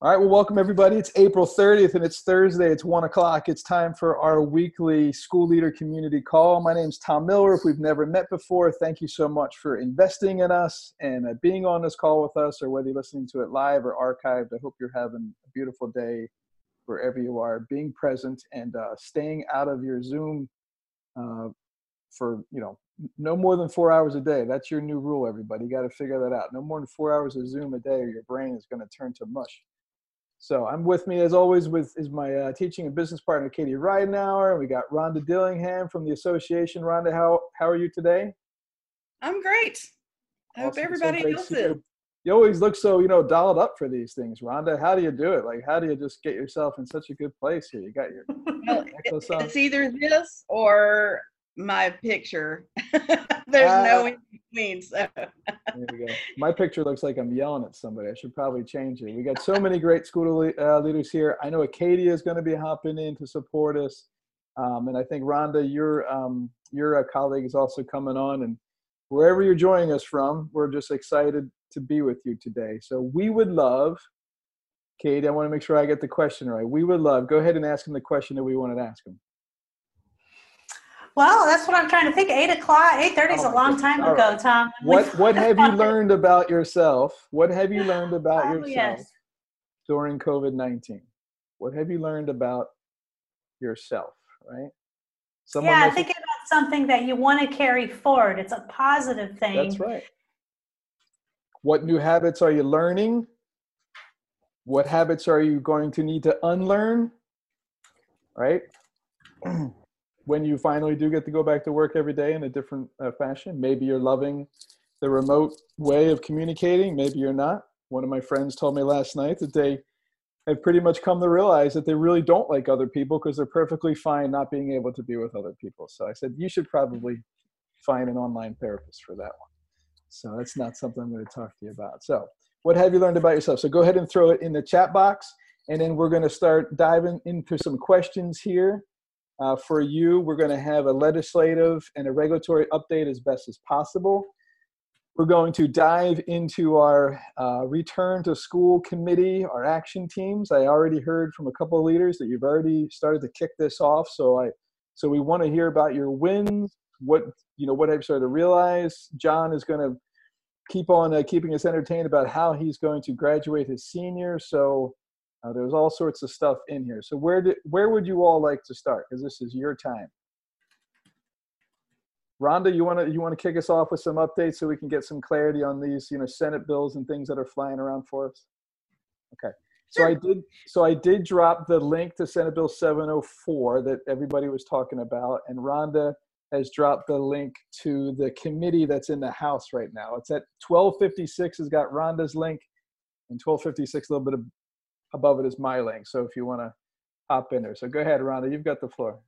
All right, well, welcome everybody. It's April 30th and it's Thursday. It's one o'clock. It's time for our weekly school leader community call. My name's Tom Miller. If we've never met before, thank you so much for investing in us and uh, being on this call with us, or whether you're listening to it live or archived. I hope you're having a beautiful day wherever you are, being present and uh, staying out of your Zoom uh, for, you know, no more than four hours a day. That's your new rule, everybody. You got to figure that out. No more than four hours of Zoom a day, or your brain is going to turn to mush. So I'm with me as always with is my uh, teaching and business partner Katie Ridenauer. We got Rhonda Dillingham from the association. Rhonda, how how are you today? I'm great. I awesome. hope everybody so else is. You always look so you know dolled up for these things, Rhonda. How do you do it? Like, how do you just get yourself in such a good place here? You got your. well, it's either this or my picture. There's uh, no in between. So. there we go. My picture looks like I'm yelling at somebody. I should probably change it. We got so many great school uh, leaders here. I know Acadia is going to be hopping in to support us, um, and I think Rhonda, your um, your uh, colleague is also coming on. And wherever you're joining us from, we're just excited to be with you today. So we would love. Katie, I want to make sure I get the question right. We would love. Go ahead and ask him the question that we wanted to ask him. Well, that's what I'm trying to think. Eight o'clock, eight thirty is oh, a long time ago, right. Tom. What What have you learned about yourself? What have you learned about oh, yourself yes. during COVID nineteen? What have you learned about yourself? Right. Someone yeah, thinking about something that you want to carry forward. It's a positive thing. That's right. What new habits are you learning? What habits are you going to need to unlearn? Right. when you finally do get to go back to work every day in a different uh, fashion. Maybe you're loving the remote way of communicating. Maybe you're not. One of my friends told me last night that they have pretty much come to realize that they really don't like other people because they're perfectly fine not being able to be with other people. So I said, you should probably find an online therapist for that one. So that's not something I'm going to talk to you about. So, what have you learned about yourself? So, go ahead and throw it in the chat box, and then we're going to start diving into some questions here. Uh, for you, we're going to have a legislative and a regulatory update as best as possible. We're going to dive into our uh, return to school committee, our action teams. I already heard from a couple of leaders that you've already started to kick this off. So I, so we want to hear about your wins. What you know, what I've started to realize. John is going to keep on uh, keeping us entertained about how he's going to graduate his senior. So uh, there's all sorts of stuff in here. So where did where would you all like to start? Because this is your time. Rhonda, you want to you want to kick us off with some updates so we can get some clarity on these you know Senate bills and things that are flying around for us. Okay. So I did. So I did drop the link to Senate Bill 704 that everybody was talking about, and Rhonda has dropped the link to the committee that's in the House right now. It's at 1256. Has got Rhonda's link, and 1256 a little bit of above it is my link. So if you want to hop in there. So go ahead, Rhonda, you've got the floor.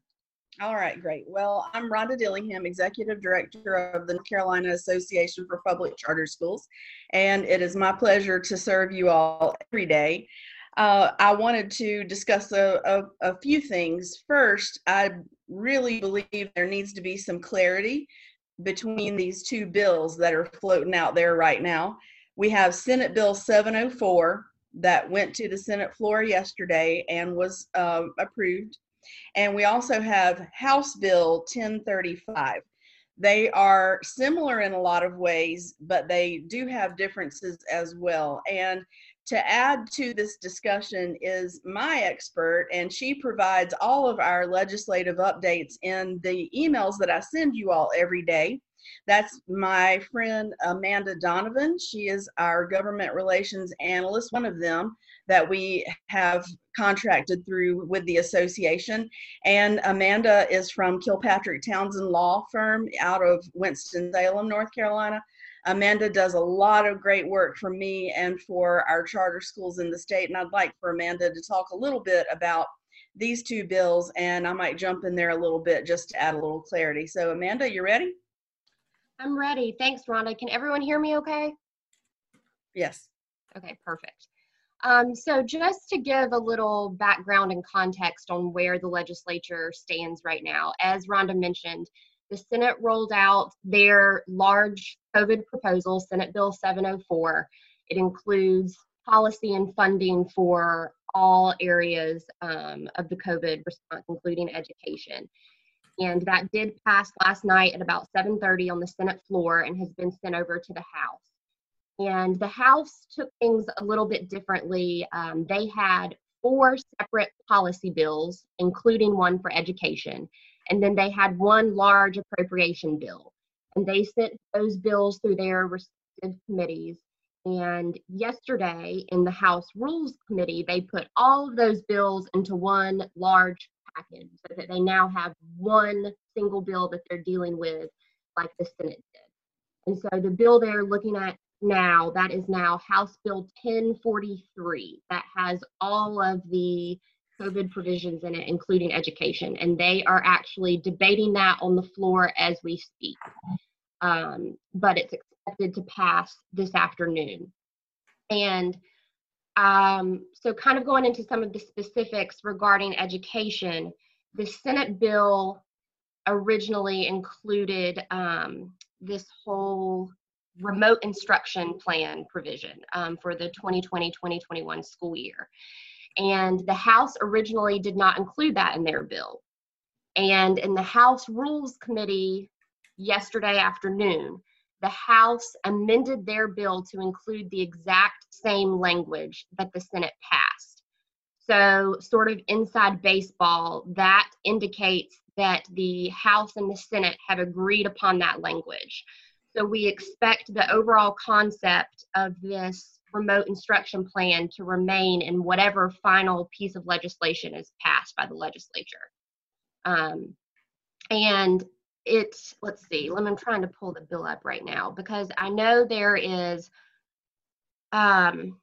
All right, great. Well, I'm Rhonda Dillingham, Executive Director of the North Carolina Association for Public Charter Schools, and it is my pleasure to serve you all every day. Uh, I wanted to discuss a, a, a few things. First, I really believe there needs to be some clarity between these two bills that are floating out there right now. We have Senate Bill 704, that went to the Senate floor yesterday and was uh, approved. And we also have House Bill 1035. They are similar in a lot of ways, but they do have differences as well. And to add to this discussion is my expert, and she provides all of our legislative updates in the emails that I send you all every day. That's my friend Amanda Donovan. She is our government relations analyst, one of them that we have contracted through with the association. And Amanda is from Kilpatrick Townsend Law Firm out of Winston-Salem, North Carolina. Amanda does a lot of great work for me and for our charter schools in the state. And I'd like for Amanda to talk a little bit about these two bills, and I might jump in there a little bit just to add a little clarity. So, Amanda, you ready? I'm ready. Thanks, Rhonda. Can everyone hear me okay? Yes. Okay, perfect. Um, so just to give a little background and context on where the legislature stands right now, as Rhonda mentioned, the Senate rolled out their large COVID proposal, Senate Bill 704. It includes policy and funding for all areas um, of the COVID response, including education. And that did pass last night at about 7:30 on the Senate floor and has been sent over to the House. And the House took things a little bit differently. Um, they had four separate policy bills, including one for education, and then they had one large appropriation bill. And they sent those bills through their respective committees and yesterday in the House Rules Committee, they put all of those bills into one large package so that they now have one single bill that they're dealing with, like the Senate did. And so the bill they're looking at now, that is now House Bill 1043, that has all of the COVID provisions in it, including education. And they are actually debating that on the floor as we speak. Um, but it's expected to pass this afternoon. And um, so, kind of going into some of the specifics regarding education, the Senate bill originally included um, this whole remote instruction plan provision um, for the 2020 2021 school year. And the House originally did not include that in their bill. And in the House Rules Committee yesterday afternoon, the House amended their bill to include the exact same language that the Senate passed. So, sort of inside baseball, that indicates that the House and the Senate have agreed upon that language. So, we expect the overall concept of this remote instruction plan to remain in whatever final piece of legislation is passed by the legislature. Um, and it's let's see let me i'm trying to pull the bill up right now because i know there is um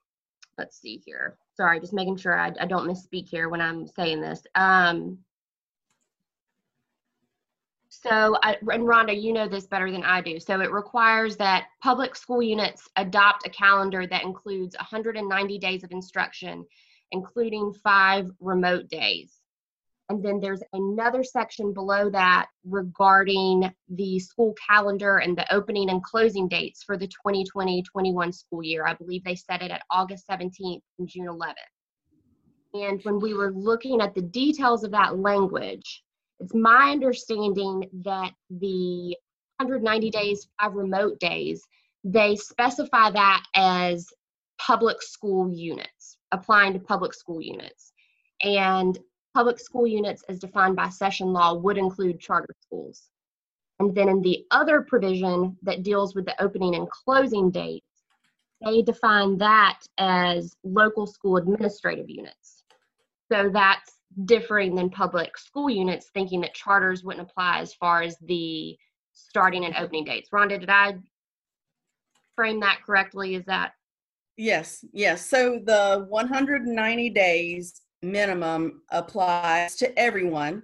let's see here. Sorry just making sure i, I don't misspeak here when i'm saying this. Um so I, and rhonda you know this better than i do. So it requires that public school units adopt a calendar that includes 190 days of instruction including five remote days and then there's another section below that regarding the school calendar and the opening and closing dates for the 2020 21 school year. I believe they set it at August 17th and June 11th. And when we were looking at the details of that language, it's my understanding that the 190 days, five remote days, they specify that as public school units, applying to public school units. And public school units as defined by session law would include charter schools. And then in the other provision that deals with the opening and closing dates, they define that as local school administrative units. So that's differing than public school units, thinking that charters wouldn't apply as far as the starting and opening dates. Rhonda, did I frame that correctly? Is that? Yes, yes. So the 190 days minimum applies to everyone.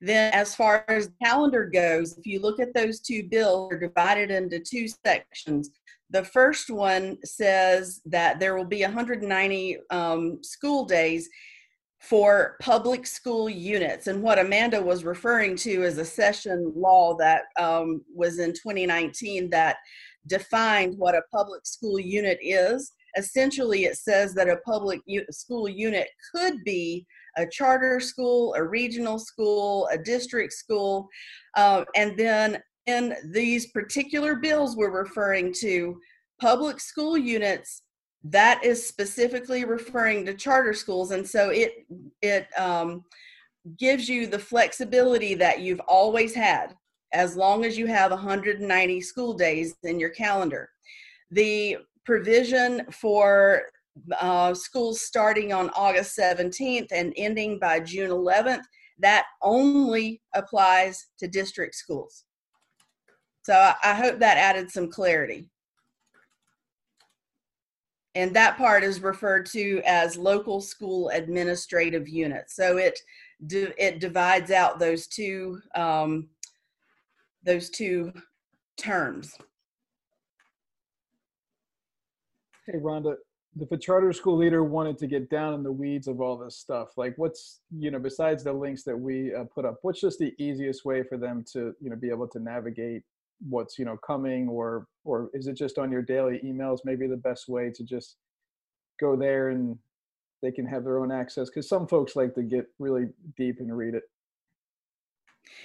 Then, as far as calendar goes, if you look at those two bills, they're divided into two sections. The first one says that there will be 190 um, school days for public school units. And what Amanda was referring to is a session law that um, was in 2019 that defined what a public school unit is essentially it says that a public school unit could be a charter school, a regional school, a district school, uh, and then in these particular bills we're referring to public school units that is specifically referring to charter schools and so it it um, gives you the flexibility that you've always had as long as you have 190 school days in your calendar. The provision for uh, schools starting on August 17th and ending by June 11th, that only applies to district schools. So I, hope that added some clarity. And that part is referred to as local school administrative units. So it it divides out those two um, those two terms. Hey, Rhonda, if a charter school leader wanted to get down in the weeds of all this stuff, like what's, you know, besides the links that we uh, put up, what's just the easiest way for them to, you know, be able to navigate what's, you know, coming or, or is it just on your daily emails? Maybe the best way to just go there and they can have their own access because some folks like to get really deep and read it.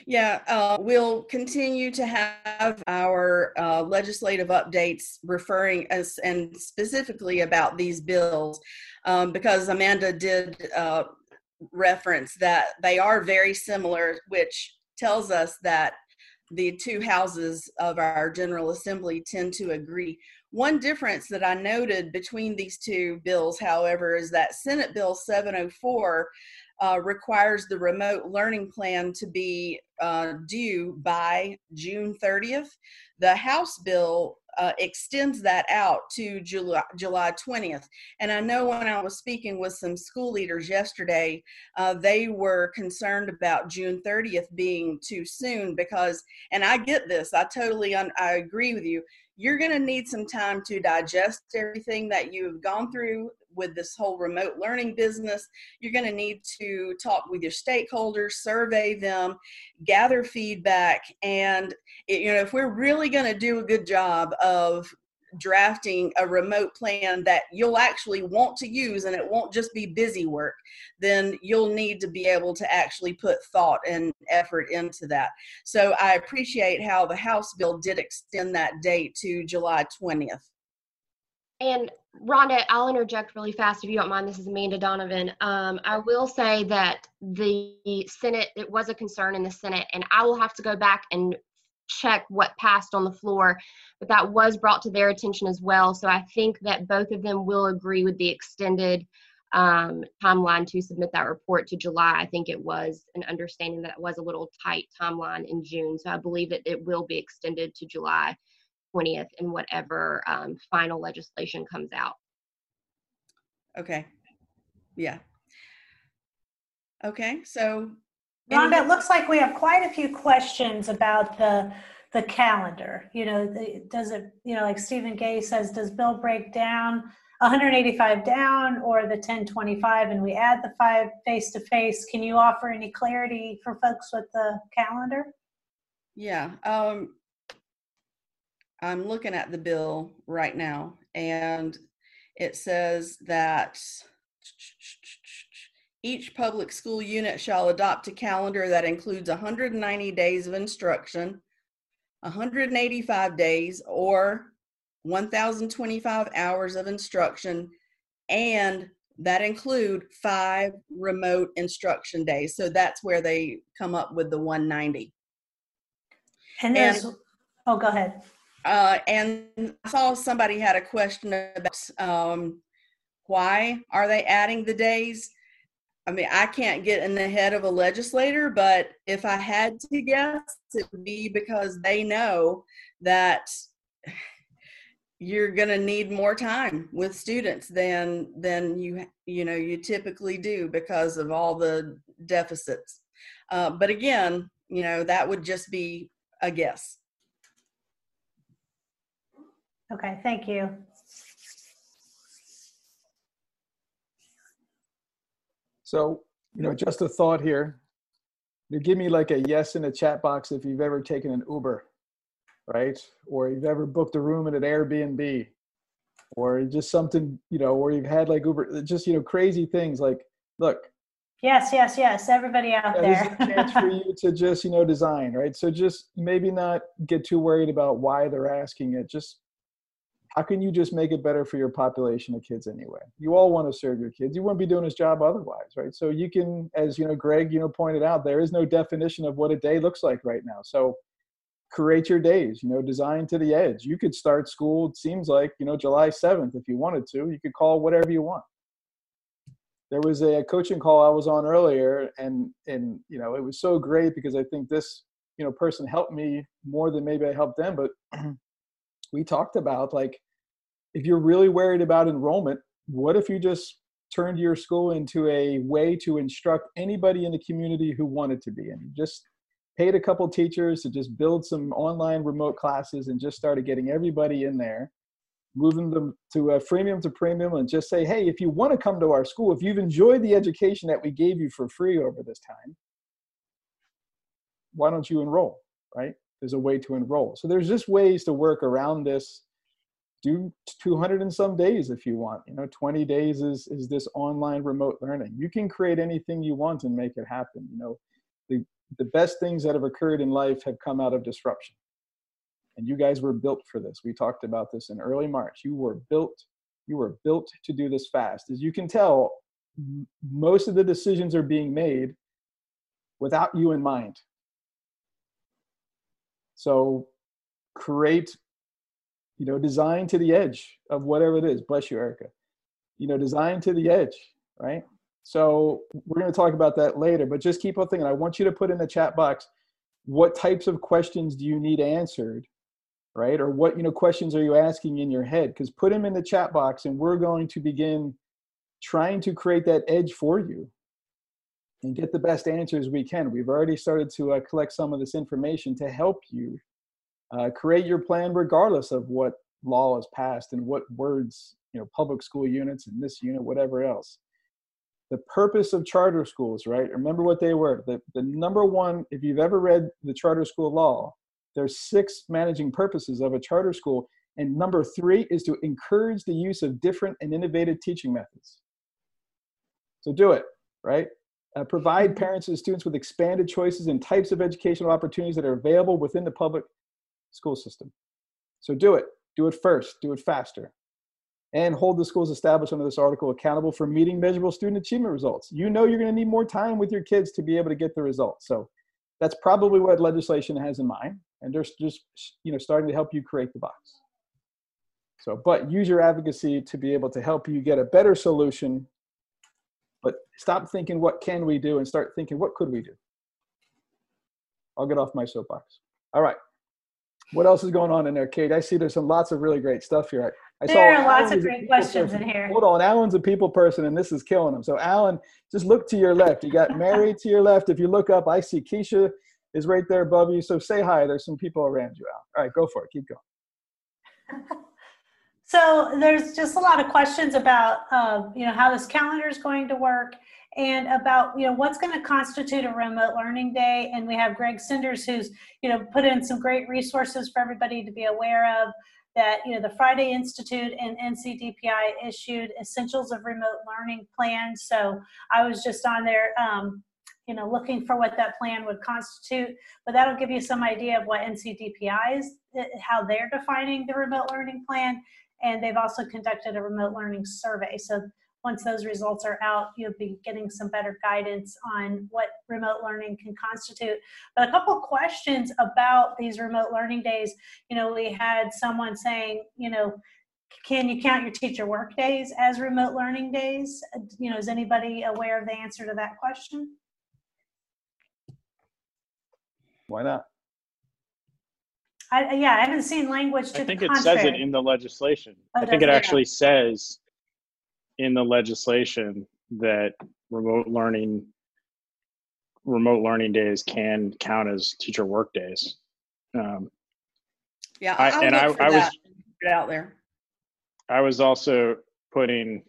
Yeah, uh, we'll continue to have our uh, legislative updates referring us and specifically about these bills um, because Amanda did uh, reference that they are very similar, which tells us that the two houses of our General Assembly tend to agree. One difference that I noted between these two bills, however, is that Senate Bill 704 uh, requires the remote learning plan to be uh, due by June 30th. The House bill uh, extends that out to July, July 20th. And I know when I was speaking with some school leaders yesterday, uh, they were concerned about June 30th being too soon because, and I get this, I totally, un- I agree with you you're going to need some time to digest everything that you've gone through with this whole remote learning business. You're going to need to talk with your stakeholders, survey them, gather feedback, and it, you know if we're really going to do a good job of drafting a remote plan that you'll actually want to use and it won't just be busy work, then you'll need to be able to actually put thought and effort into that. So I appreciate how the House bill did extend that date to July 20th. And Rhonda, I'll interject really fast if you don't mind. This is Amanda Donovan. Um, I will say that the Senate, it was a concern in the Senate, and I will have to go back and check what passed on the floor, but that was brought to their attention as well. So I think that both of them will agree with the extended um, timeline to submit that report to July. I think it was an understanding that it was a little tight timeline in June. So I believe that it will be extended to July 20th in whatever um, final legislation comes out. Okay. Yeah. Okay, so Rhonda, it looks like we have quite a few questions about the the calendar. You know, the, does it, you know, like Stephen Gay says, does Bill break down 185 down or the 1025 and we add the five face to face? Can you offer any clarity for folks with the calendar? Yeah, um, I'm looking at the bill right now and it says that each public school unit shall adopt a calendar that includes 190 days of instruction, 185 days or 1,025 hours of instruction, and that include five remote instruction days. So that's where they come up with the 190. And there's, and, oh, go ahead. Uh, and I saw somebody had a question about um, why are they adding the days? I mean, I can't get in the head of a legislator, but if I had to guess, it would be because they know that you're going to need more time with students than than you you know you typically do because of all the deficits. Uh, but again, you know that would just be a guess. Okay, thank you. So, you know, just a thought here. You give me like a yes in the chat box if you've ever taken an Uber, right? Or you've ever booked a room at an Airbnb, or just something, you know, or you've had like Uber, just you know, crazy things. Like, look. Yes, yes, yes. Everybody out yeah, there. There's a chance for you to just, you know, design, right? So just maybe not get too worried about why they're asking it. Just how can you just make it better for your population of kids anyway? You all want to serve your kids. You wouldn't be doing this job otherwise right? So you can as you know greg you know pointed out there is no definition of what a day looks like right now. So create your days you know design to the edge. You could start school it seems like you know july 7th if you wanted to. You could call whatever you want. There was a coaching call i was on earlier and and you know it was so great because i think this you know person helped me more than maybe i helped them but we talked about like if you're really worried about enrollment what if you just turned your school into a way to instruct anybody in the community who wanted to be in? Just paid a couple teachers to just build some online remote classes and just started getting everybody in there moving them to a freemium to premium and just say hey if you want to come to our school if you've enjoyed the education that we gave you for free over this time why don't you enroll? Right there's a way to enroll. So there's just ways to work around this. do 200 and some days if you want you know 20 days is is this online remote learning. You can create anything you want and make it happen you know. The the best things that have occurred in life have come out of disruption. And you guys were built for this. We talked about this in early march. You were built you were built to do this fast. As you can tell most of the decisions are being made without you in mind so create you know, design to the edge of whatever it is. Bless you, Erica. You know, design to the edge, right? So we're going to talk about that later, but just keep on thinking. I want you to put in the chat box what types of questions do you need answered, right? Or what you know questions are you asking in your head? Because put them in the chat box, and we're going to begin trying to create that edge for you and get the best answers we can. We've already started to uh, collect some of this information to help you uh, create your plan regardless of what law is passed and what words you know public school units and this unit whatever else. The purpose of charter schools right? Remember what they were. The, the number one if you've ever read the charter school law there's six managing purposes of a charter school and number three is to encourage the use of different and innovative teaching methods. So do it right uh, provide parents and students with expanded choices and types of educational opportunities that are available within the public school system. So do it. Do it first. Do it faster. And hold the schools established under this article accountable for meeting measurable student achievement results. You know you're going to need more time with your kids to be able to get the results. So that's probably what legislation has in mind. And they're just you know starting to help you create the box. So, but use your advocacy to be able to help you get a better solution. But stop thinking what can we do and start thinking what could we do. I'll get off my soapbox. All right. What else is going on in there, Kate? I see there's some lots of really great stuff here. I, I there are lots of great questions person. in here. Hold on, Alan's a people person, and this is killing him. So, Alan, just look to your left. You got Mary to your left. If you look up, I see Keisha is right there above you. So say hi. There's some people around you, Al. All right, go for it. Keep going. so there's just a lot of questions about, uh, you know, how this calendar is going to work and about you know what's going to constitute a remote learning day. And we have greg cinders who's you know put in some great resources for everybody to be aware of that you know the friday institute and ncdpi issued essentials of remote learning plans so i was just on there um, you know looking for what that plan would constitute. But that'll give you some idea of what ncdpi is eh, how they're defining the remote learning plan and they've also conducted a remote learning survey so once those results are out, you'll be getting some better guidance on what remote learning can constitute. But a couple questions about these remote learning days. You know, we had someone saying, you know, can you count your teacher work days as remote learning days? You know, is anybody aware of the answer to that question? Why not? I, yeah, I haven't seen language to I think it contrary. says it in the legislation. Oh, I think it actually says in the legislation that remote learning remote learning days can count as teacher work days. Um, yeah, I'll and I, I was out there. I was also putting.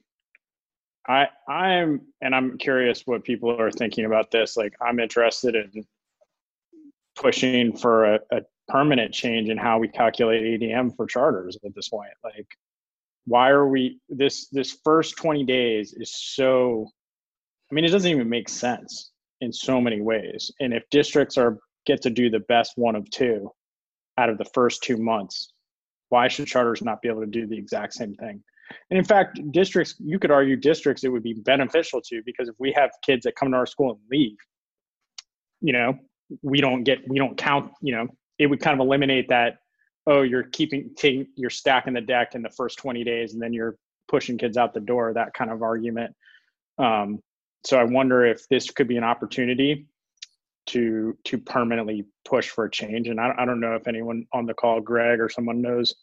I I'm and I'm curious what people are thinking about this. Like I'm interested in pushing for a, a permanent change in how we calculate ADM for charters at this point. Like why are we this this first 20 days is so i mean it doesn't even make sense in so many ways and if districts are get to do the best one of two out of the first two months why should charters not be able to do the exact same thing and in fact districts you could argue districts it would be beneficial to because if we have kids that come to our school and leave you know we don't get we don't count you know it would kind of eliminate that oh you're keeping taking you're stacking the deck in the first 20 days and then you're pushing kids out the door that kind of argument. Um, so i wonder if this could be an opportunity to to permanently push for a change. And I, I don't know if anyone on the call greg or someone knows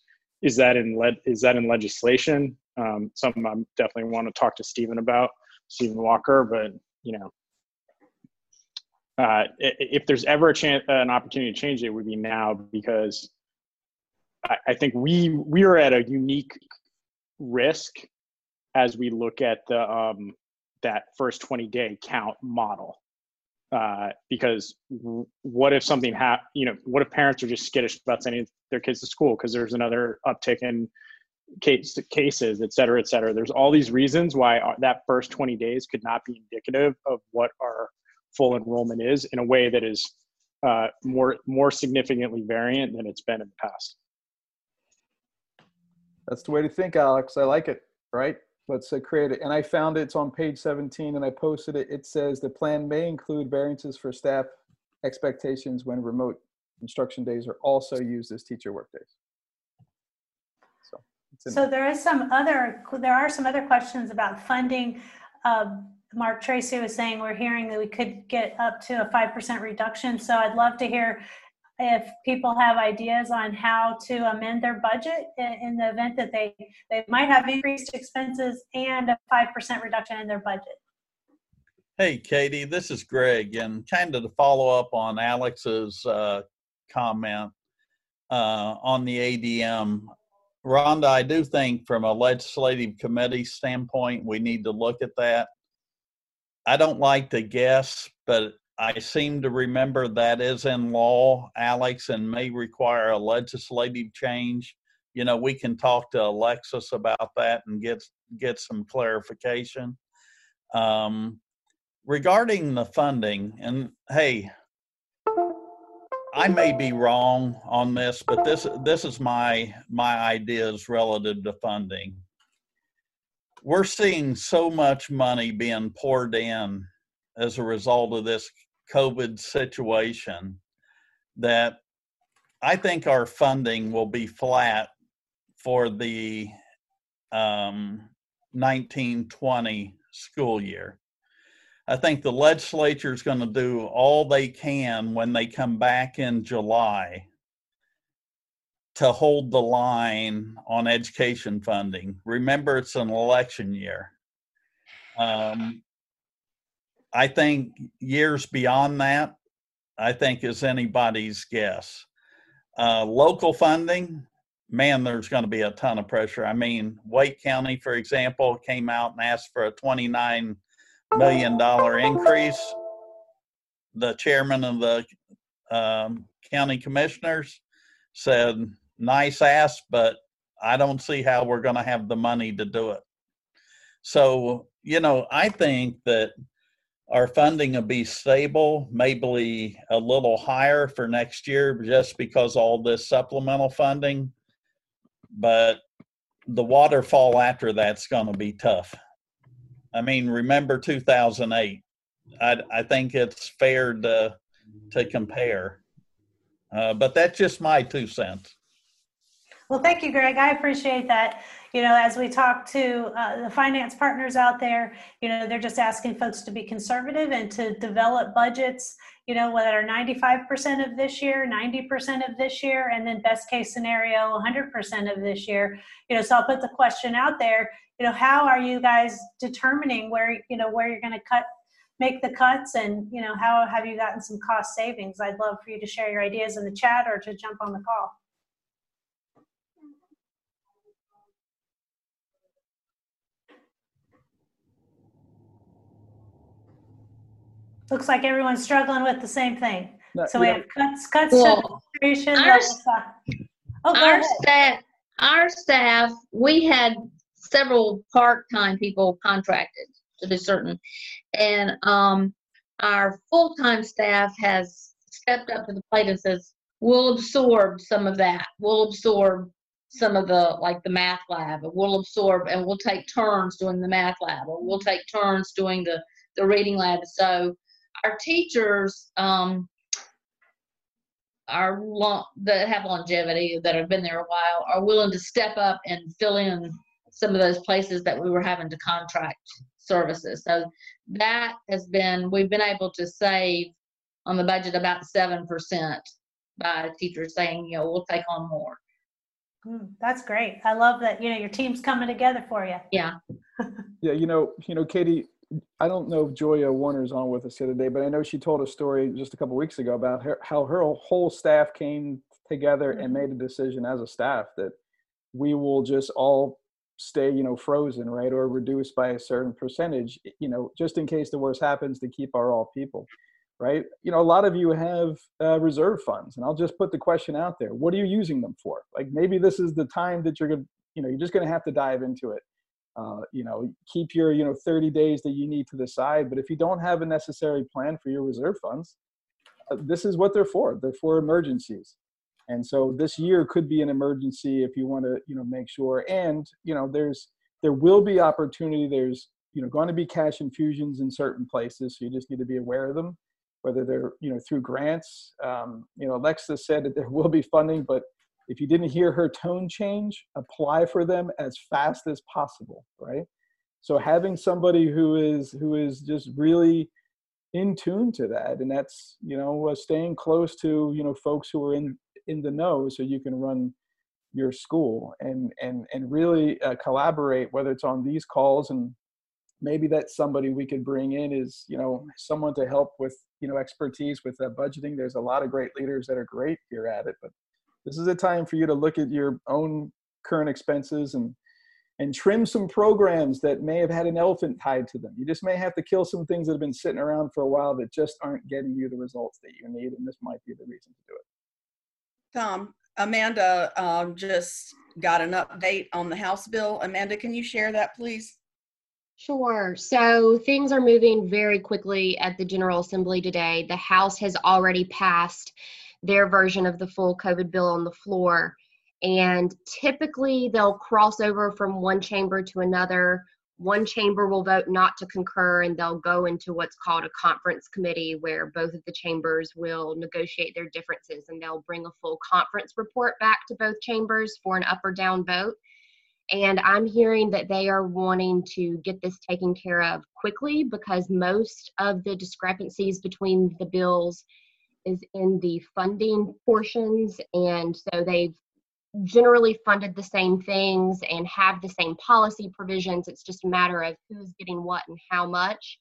is that in led is that in legislation? Um, something i definitely want to talk to stephen about stephen walker but you know uh, if there's ever a chance an opportunity to change it, it would be now because I, I think we we are at a unique risk as we look at the um, that first 20 day count model uh, because what if something hap- you know what if parents are just skittish about sending their kids to school because there's another uptick in case, cases, et cetera, et cetera. There's all these reasons why uh, that first 20 days could not be indicative of what our full enrollment is in a way that is uh, more more significantly variant than it's been in the past. That's the way to think, Alex. I like it. Right? Let's uh, create it. And I found it. It's on page 17, and I posted it. It says the plan may include variances for staff expectations when remote instruction days are also used as teacher work days. So, So there is some other, there are some other questions about funding. Um, Mark Tracy was saying, we're hearing that we could get up to a 5% reduction. So I'd love to hear if people have ideas on how to amend their budget in, the event that they, they might have increased expenses and a 5% reduction in their budget. Hey, Katie, this is Greg, and kind of to follow up on Alex's uh, comment uh, on the ADM. Rhonda, I do think from a legislative committee standpoint, we need to look at that. I don't like to guess, but I seem to remember that is in law, Alex, and may require a legislative change. You know, we can talk to Alexis about that and get get some clarification. Um, regarding the funding, and hey, I may be wrong on this, but this this is my my ideas relative to funding. We're seeing so much money being poured in as a result of this COVID situation that I think our funding will be flat for the um, 1920 school year. I think the legislature is going to do all they can when they come back in July to hold the line on education funding. Remember, it's an election year. Um, I think years beyond that, I think is anybody's guess. Uh, local funding, man, there's going to be a ton of pressure. I mean, Wake County, for example, came out and asked for a 29 million dollar increase. The chairman of the um, county commissioners said, "Nice ask, but I don't see how we're going to have the money to do it." So, you know, I think that our funding will be stable, maybe a little higher for next year just because all this supplemental funding. But the waterfall after that's going to be tough. I mean, remember 2008. I, I think it's fair to to compare, uh, but that's just my two cents. Well, thank you, Greg. I appreciate that. You know, as we talk to uh, the finance partners out there, you know, they're just asking folks to be conservative and to develop budgets, you know, that are 95% of this year, 90% of this year, and then best case scenario, 100% of this year. You know, so I'll put the question out there. You know, how are you guys determining where you know where you're going to cut make the cuts and you know how have you gotten some cost savings i'd love for you to share your ideas in the chat or to jump on the call looks like everyone's struggling with the same thing No, so we yeah, have cuts cuts Well, to our level s- fi- oh Our staff, our staff, we had several part-time people contracted to do certain. And, um, our full-time staff has stepped up to the plate and says, we'll absorb some of that. We'll absorb some of the, like the math lab, or we'll absorb and we'll take turns doing the math lab, or we'll take turns doing the, the reading lab. So our teachers, um, are long, that have longevity that have been there a while are willing to step up and fill in some of those places that we were having to contract services. So that has been we've been able to save on the budget about seven percent by teachers saying, you know, we'll take on more. Mm, that's great i love that you know your team's coming together for you Yeah. yeah, you know, you know, Katie. I don't know if Joya Warner's on with us here today, but I know she told a story just a couple weeks ago about her, how her whole staff came together and made a decision as a staff that we will just all stay, you know, frozen, right, or reduced by a certain percentage, you know, just in case the worst happens to keep our all people, right? You know, a lot of you have uh, reserve funds, and I'll just put the question out there: What are you using them for? Like maybe this is the time that you're gonna you know you're just going to have to dive into it uh, you know keep your you know 30 days that you need to the side but if you don't have a necessary plan for your reserve funds uh, this is what they're for. They're for emergencies. And so this year could be an emergency if you want to you know make sure. And you know there's there will be opportunity. There's you know going to be cash infusions in certain places so you just need to be aware of them whether they're you know through grants. Um, you know alexa said that there will be funding but if you didn't hear her tone change apply for them as fast as possible right? So having somebody who is who is just really in tune to that and that's you know uh, staying close to you know folks who are in in the know so you can run your school and and and really uh, collaborate whether it's on these calls and maybe that's somebody we could bring in is you know someone to help with you know expertise with uh, budgeting. There's a lot of great leaders that are great here at it but this is a time for you to look at your own current expenses and and trim some programs that may have had an elephant tied to them. You just may have to kill some things that have been sitting around for a while that just aren't getting you the results that you need, and this might be the reason to do it. Tom, Amanda um, just got an update on the House bill. Amanda, can you share that, please? Sure. So things are moving very quickly at the General Assembly today. The House has already passed their version of the full COVID bill on the floor. And typically they'll cross over from one chamber to another. One chamber will vote not to concur, and they'll go into what's called a conference committee where both of the chambers will negotiate their differences and they'll bring a full conference report back to both chambers for an up or down vote. And I'm hearing that they are wanting to get this taken care of quickly because most of the discrepancies between the bills is in the funding portions. And so they've generally funded the same things and have the same policy provisions. It's just a matter of who's getting what and how much.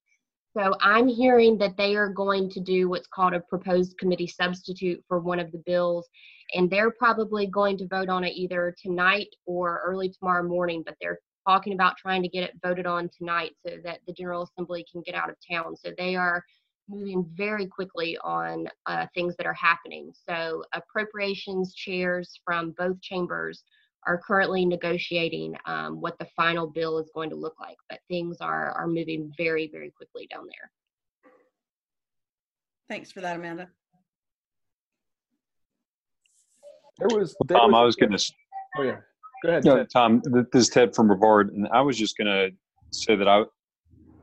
So I'm hearing that they are going to do what's called a proposed committee substitute for one of the bills. And they're probably going to vote on it either tonight or early tomorrow morning, but they're talking about trying to get it voted on tonight so that the General Assembly can get out of town. So they are moving very quickly on uh, things that are happening. So, appropriations chairs from both chambers are currently negotiating um, what the final bill is going to look like, but things are, are moving very, very quickly down there. Thanks for that, Amanda. There was, there Tom, was I was going to. Oh yeah, go ahead. No, Ted. Tom, this is Ted from Brevard, and I was just going to say that I,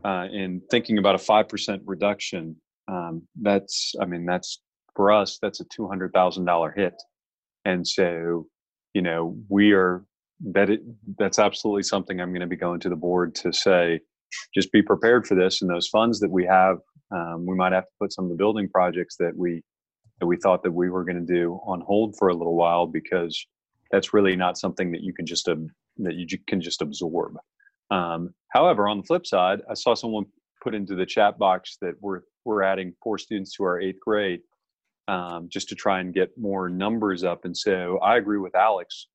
uh, in thinking about a five percent reduction, um, that's, I mean, that's for us, that's a two hundred thousand dollar hit, and so, you know, we are that it, that's absolutely something I'm going to be going to the board to say, just be prepared for this, and those funds that we have, um, we might have to put some of the building projects that we that we thought that we were going to do on hold for a little while because that's really not something that you can just that you can just absorb. Um, however, on the flip side, I saw someone put into the chat box that we're we're adding four students to our eighth grade um, just to try and get more numbers up. And so I agree with Alex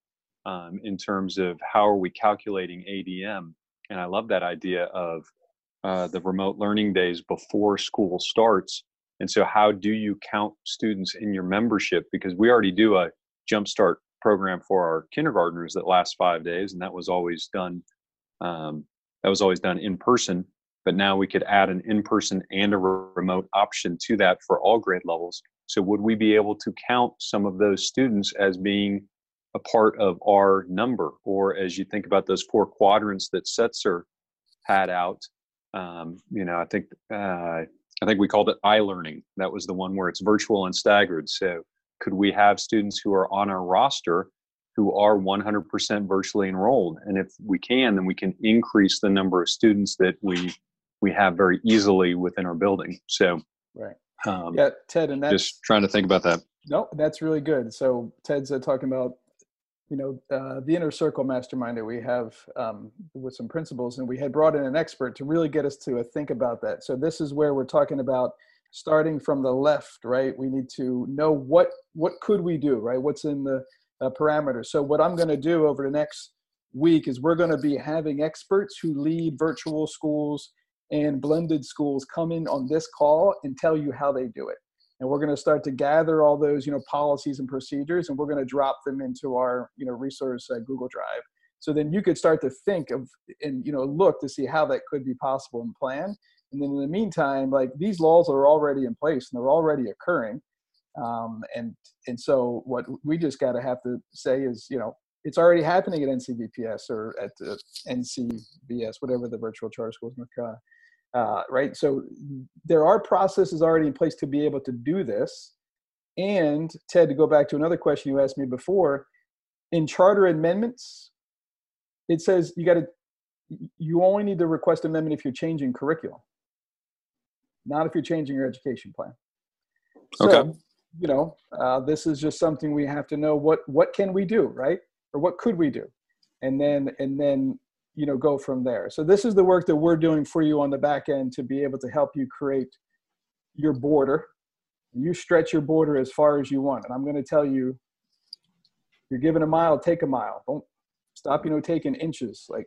um, in terms of how are we calculating ADM, and I love that idea of uh, the remote learning days before school starts. And so, how do you count students in your membership? Because we already do a jumpstart program for our kindergartners that lasts five days, and that was always done. Um, that was always done in person, but now we could add an in-person and a remote option to that for all grade levels. So, would we be able to count some of those students as being a part of our number, or as you think about those four quadrants that Setzer had out? Um, you know, I think uh, I think we called it i-learning. That was the one where it's virtual and staggered. So, could we have students who are on our roster who are 100% virtually enrolled? And if we can, then we can increase the number of students that we we have very easily within our building. So, Right. um, Yeah, Ted, and that's just trying to think about that. No, that's really good. So Ted's uh, talking about, you know, uh, the inner circle mastermind that we have um, with some principals, and we had brought in an expert to really get us to uh, think about that. So this is where we're talking about starting from the left, right? We need to know what what could we do, right? What's in the uh, parameters. So what I'm going to do over the next week is we're going to be having experts who lead virtual schools and blended schools come in on this call and tell you how they do it and we're going to start to gather all those you know policies and procedures and we're going to drop them into our you know resource uh, google drive So then you could start to think of and you know look to see how that could be possible and plan. And then in the meantime, like these laws are already in place and they're already occurring. Um, and and so what we just got to have to say is you know it's already happening at NCVPS or at the NCVS, whatever the virtual charter schools in North Carolina. Uh, right. So there are processes already in place to be able to do this. And Ted, to go back to another question you asked me before, in charter amendments, it says you got to you only need to request amendment if you're changing curriculum, not if you're changing your education plan. So, Okay. You know, uh, this is just something we have to know what what can we do, right? Or what could we do, and then and then you know go from there. So this is the work that we're doing for you on the back end to be able to help you create your border. You stretch your border as far as you want, and I'm going to tell you, you're given a mile, take a mile. Don't stop, you know, taking inches. Like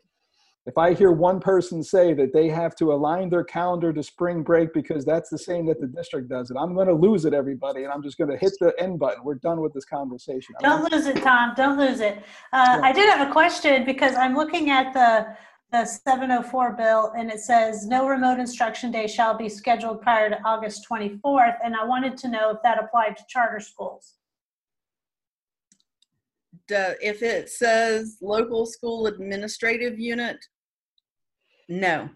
if I hear one person say that they have to align their calendar to spring break because that's the same that the district does it, I'm going to lose it, everybody, and I'm just going to hit the end button. We're done with this conversation. Don't lose it, Tom. Don't lose it. Uh, Yeah. I did have a question because I'm looking at the, the 704 bill and it says no remote instruction day shall be scheduled prior to August 24th. And I wanted to know if that applied to charter schools. Do- if it says local school administrative unit, no.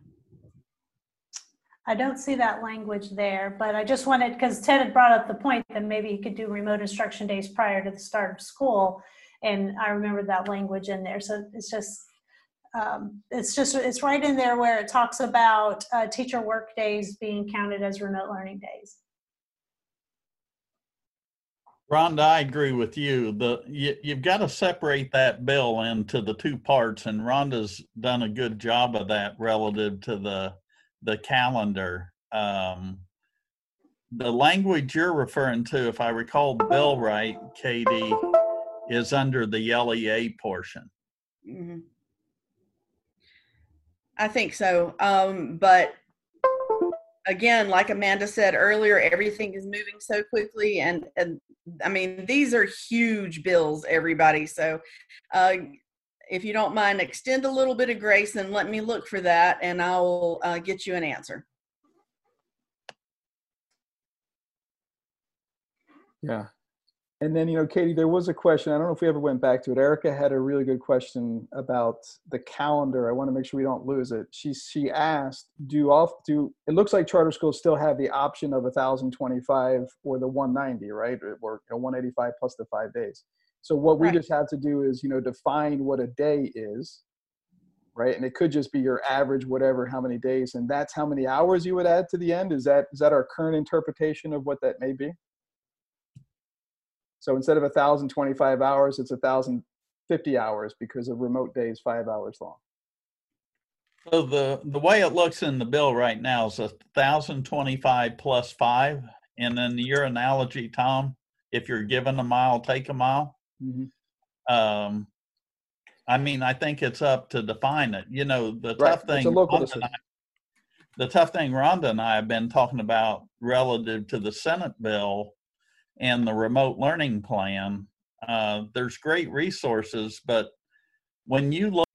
I don't see that language there, but I just wanted, because Ted had brought up the point that maybe he could do remote instruction days prior to the start of school. And I remember that language in there. So it's just, um, it's just, it's right in there where it talks about uh, teacher work days being counted as remote learning days. Rhonda, I agree with you. The you, you've got to separate that bill into the two parts, and Rhonda's done a good job of that relative to the the calendar. Um, the language you're referring to, if I recall the bill right, Katie, is under the LEA portion. Mhm. I think so. Um, but again, like Amanda said earlier, everything is moving so quickly, and and I mean these are huge bills, everybody. So, uh, if you don't mind, extend a little bit of grace and let me look for that, and I will uh, get you an answer. Yeah. And then, you know, Katie, there was a question. I don't know if we ever went back to it. Erica had a really good question about the calendar. I want to make sure we don't lose it. She she asked, do all do it looks like charter schools still have the option of 1025 or the 190, right? Or you know, 185 plus the 5 days. So what we just have to do is, you know, define what a day is. Right? And it could just be your average whatever how many days and that's how many hours you would add to the end. Is that is that our current interpretation of what that may be? So instead of 1,025 hours, it's 1,050 hours because a remote day is five hours long. So the the way it looks in the bill right now is a thousand twenty-five plus five, and then your analogy, Tom, if you're given a mile, take a mile. Mm-hmm. Um, I mean, I think it's up to define it. You know, the Right, tough thing, a local Rhonda and decision. I- the tough thing Rhonda and I have been talking about relative to the Senate bill and the remote learning plan. Uh, there's great resources, but when you look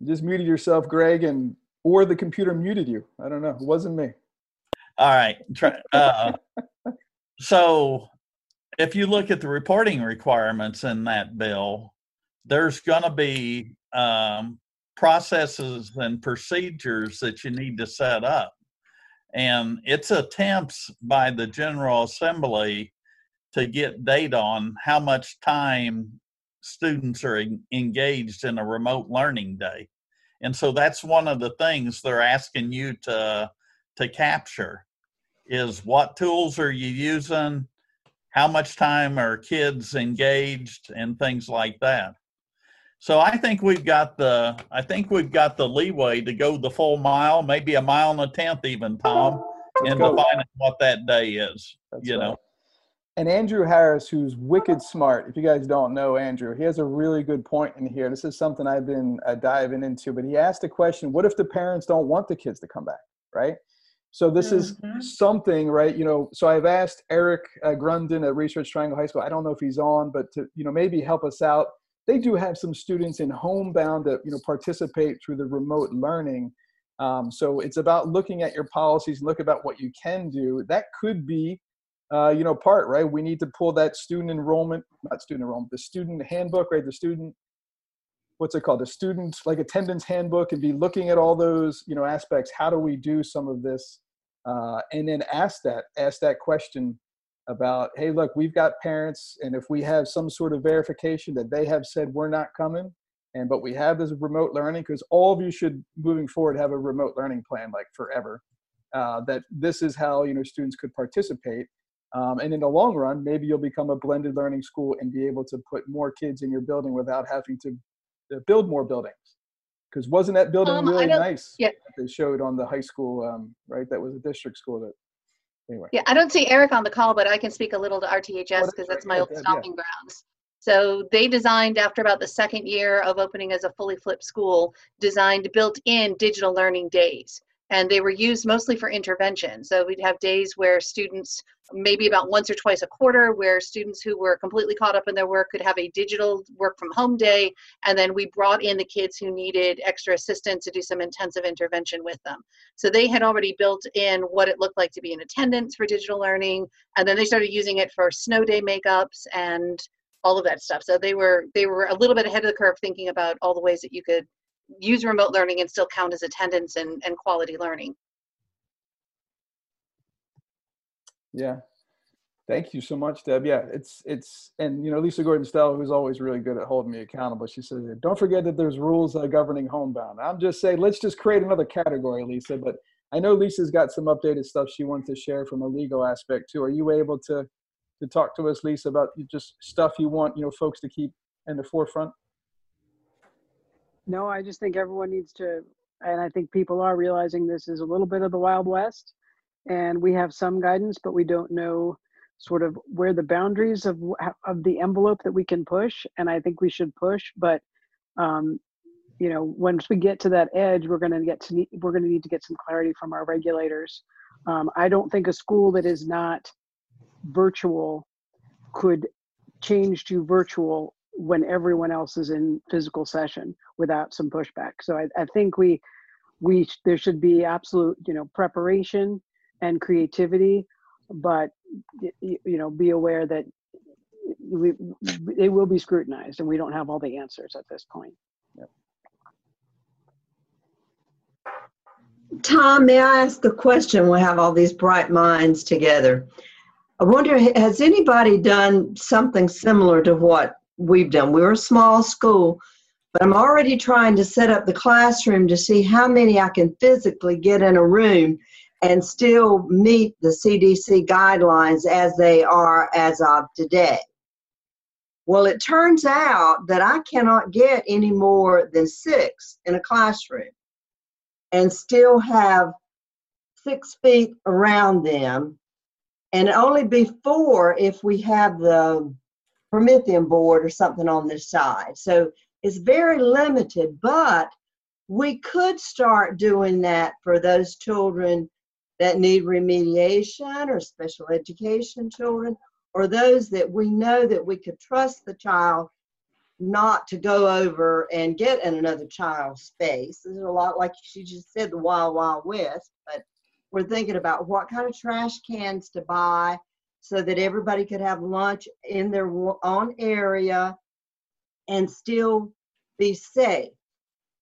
You just muted yourself, Greg, and or the computer muted you. I don't know. It wasn't me. All right. Uh, so if you look at the reporting requirements in that bill, there's going to be um, processes and procedures that you need to set up. And it's attempts by the General Assembly to get data on how much time students are en- engaged in a remote learning day. And so that's one of the things they're asking you to to capture is what tools are you using, how much time are kids engaged, and things like that. So I think we've got the I think we've got the leeway to go the full mile, maybe a mile and a tenth even, Tom, Let's in go. defining what that day is. That's you know. And Andrew Harris, who's wicked smart. If you guys don't know Andrew, he has a really good point in here. This is something I've been uh, diving into. But he asked a question: What if the parents don't want the kids to come back? Right? So this is Mhm. something, right? You know, so I've asked Eric uh, Grunden at Research Triangle High School. I don't know if he's on, but to you know maybe help us out. They do have some students in homebound that you know participate through the remote learning. Um, so it's about looking at your policies, and look about what you can do. That could be, uh, you know, part right. We need to pull that student enrollment, not student enrollment, the student handbook, right? The student what's it called the student like attendance handbook and be looking at all those you know aspects how do we do some of this uh, and then ask that ask that question about hey look we've got parents and if we have some sort of verification that they have said we're not coming and but we have this remote learning because all of you should moving forward have a remote learning plan like forever uh, that this is how you know students could participate um, and in the long run maybe you'll become a blended learning school and be able to put more kids in your building without having to to build more buildings. Because wasn't that building Um, really nice? yeah. that They showed on the high school, um, right? That was a district school. That anyway. Yeah, I don't see Eric on the call, but I can speak a little to oh, RTHS that's because that's right. my Yeah, old yeah, yeah. stomping grounds. So they designed after about the second year of opening as a fully flipped school, designed built-in digital learning days. And they were used mostly for intervention. So we'd have days where students, maybe about once or twice a quarter, where students who were completely caught up in their work could have a digital work from home day. And then we brought in the kids who needed extra assistance to do some intensive intervention with them. So they had already built in what it looked like to be in attendance for digital learning, and then they started using it for snow day makeups and all of that stuff. So they were they were a little bit ahead of the curve thinking about all the ways that you could use remote learning and still count as attendance and, and quality learning. Yeah. Thank you so much, Deb. Yeah, it's it's and you know Lisa Gordon Stella, who's always really good at holding me accountable. She says, "Don't forget that there's rules uh, governing homebound." I'm just saying, let's just create another category, Lisa. But I know Lisa's got some updated stuff she wants to share from a legal aspect too. Are you able to to talk to us, Lisa, about just stuff you want you know folks to keep in the forefront? No, I just think everyone needs to, and I think people are realizing this is a little bit of the Wild West, and we have some guidance, but we don't know sort of where the boundaries of of the envelope that we can push. And I think we should push, but um, you know, once we get to that edge, we're going to get to need, we're going to need to get some clarity from our regulators. Um, I don't think a school that is not virtual could change to virtual when everyone else is in physical session without some pushback. So I, I think we we sh- there should be absolute you know preparation and creativity, but y- y- you know be aware that we it will be scrutinized and we don't have all the answers at this point. Tom, may I ask a question? We have all these bright minds together. I wonder, has anybody done something similar to what we've done? We're a small school, but I'm already trying to set up the classroom to see how many I can physically get in a room and still meet the CDC guidelines as they are as of today. Well, it turns out that I cannot get any more than six in a classroom and still have six feet around them and only be four if we have the Promethean board or something on this side. So it's very limited, but we could start doing that for those children that need remediation or special education children or those that we know that we could trust the child not to go over and get in another child's space. This is a lot like she just said, the wild, wild west, but we're thinking about what kind of trash cans to buy so that everybody could have lunch in their own area and still be safe.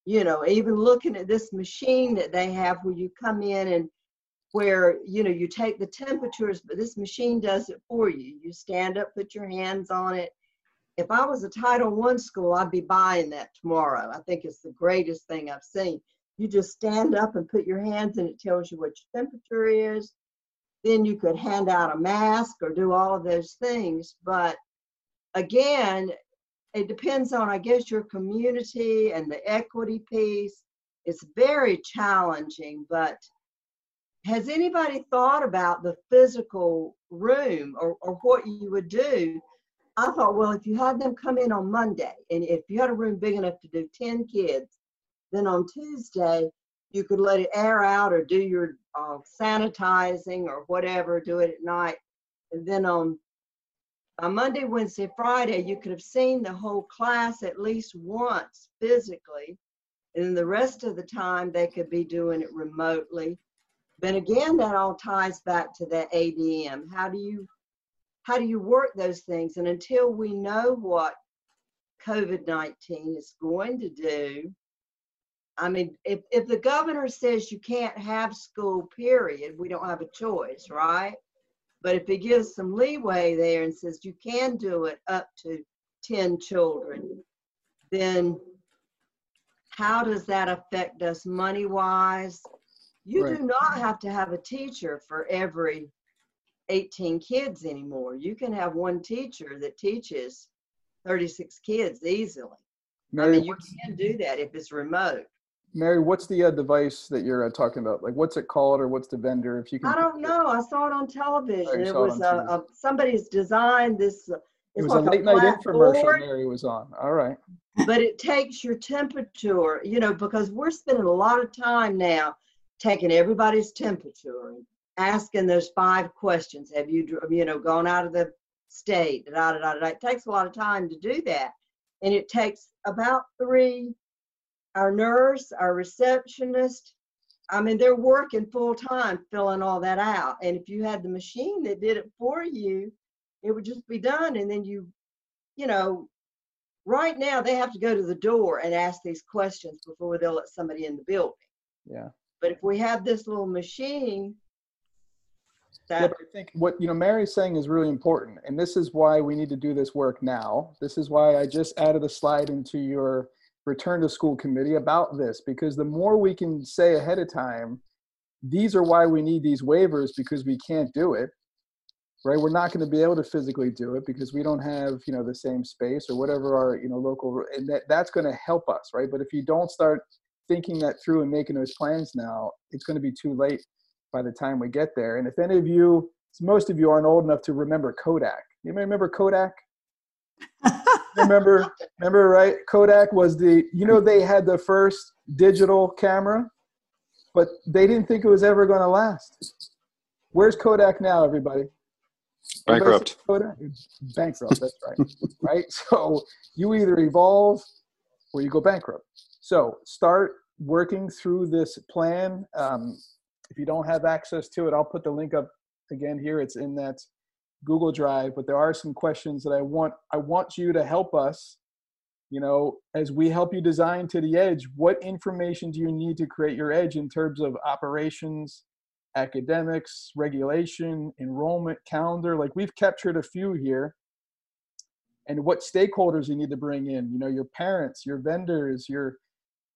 You know, even looking at this machine that they have where you come in and where, you know, you take the temperatures, but this machine does it for you. You stand up, put your hands on it. If I was a Title One school, I'd be buying that tomorrow. I think it's the greatest thing I've seen. You just stand up and put your hands and it tells you what your temperature is. Then you could hand out a mask or do all of those things. But again, it depends on, I guess, your community and the equity piece. It's very challenging, but has anybody thought about the physical room or, or what you would do? I thought, well, if you had them come in on Monday and if you had a room big enough to do 10 kids, then on Tuesday, you could let it air out or do your uh, sanitizing or whatever, do it at night. And then on on Monday, Wednesday, Friday, you could have seen the whole class at least once physically. And then the rest of the time, they could be doing it remotely. But again, that all ties back to that ADM. How do you how do you work those things? And until we know what COVID 19 is going to do, I mean, if, if the governor says you can't have school, period, we don't have a choice, right? But if he gives some leeway there and says you can do it up to 10 children, then how does that affect us money wise? You Right. do not have to have a teacher for every 18 kids anymore. You can have one teacher that teaches 36 kids easily. I mean, you can do that if it's remote. Mary, what's the uh, device that you're uh, talking about? Like, what's it called, or what's the vendor? If you can, I don't know. I saw it on television. Oh, It was a, a somebody's designed this. uh, It was a like late night infomercial board, Mary was on. All right. but it takes your temperature. You know, because we're spending a lot of time now taking everybody's temperature and asking those five questions. Have you, you know, gone out of the state? Da, da, da, da. It takes a lot of time to do that, and it takes about three. Our nurse, our receptionist, I mean, they're working full time filling all that out. And if you had the machine that did it for you, it would just be done. And then you, you know, right now they have to go to the door and ask these questions before they'll let somebody in the building. Yeah. But if we have this little machine, Yeah, that but I think what you know Mary's saying is really important, and this is why we need to do this work now. This is why I just added a slide into your return to school committee about this, because the more we can say ahead of time, these are why we need these waivers because we can't do it, right? We're not going to be able to physically do it because we don't have you know the same space or whatever our you know local, and that that's going to help us, right? But if you don't start thinking that through and making those plans now, it's going to be too late by the time we get there. And if any of you, most of you aren't old enough to remember Kodak. You may remember Kodak? remember, remember, right? Kodak was the, you know, they had the first digital camera, but they didn't think it was ever going to last. Where's Kodak now, everybody? Bankrupt. Kodak? Bankrupt, that's right. right? So you either evolve or you go bankrupt. So start working through this plan. Um, if you don't have access to it, I'll put the link up again here. It's in that Google Drive, but there are some questions that I want I want you to help us. You know, as we help you design to the edge, what information do you need to create your edge in terms of operations, academics, regulation, enrollment, calendar? Like we've captured a few here. And what stakeholders you need to bring in, you know, your parents, your vendors, your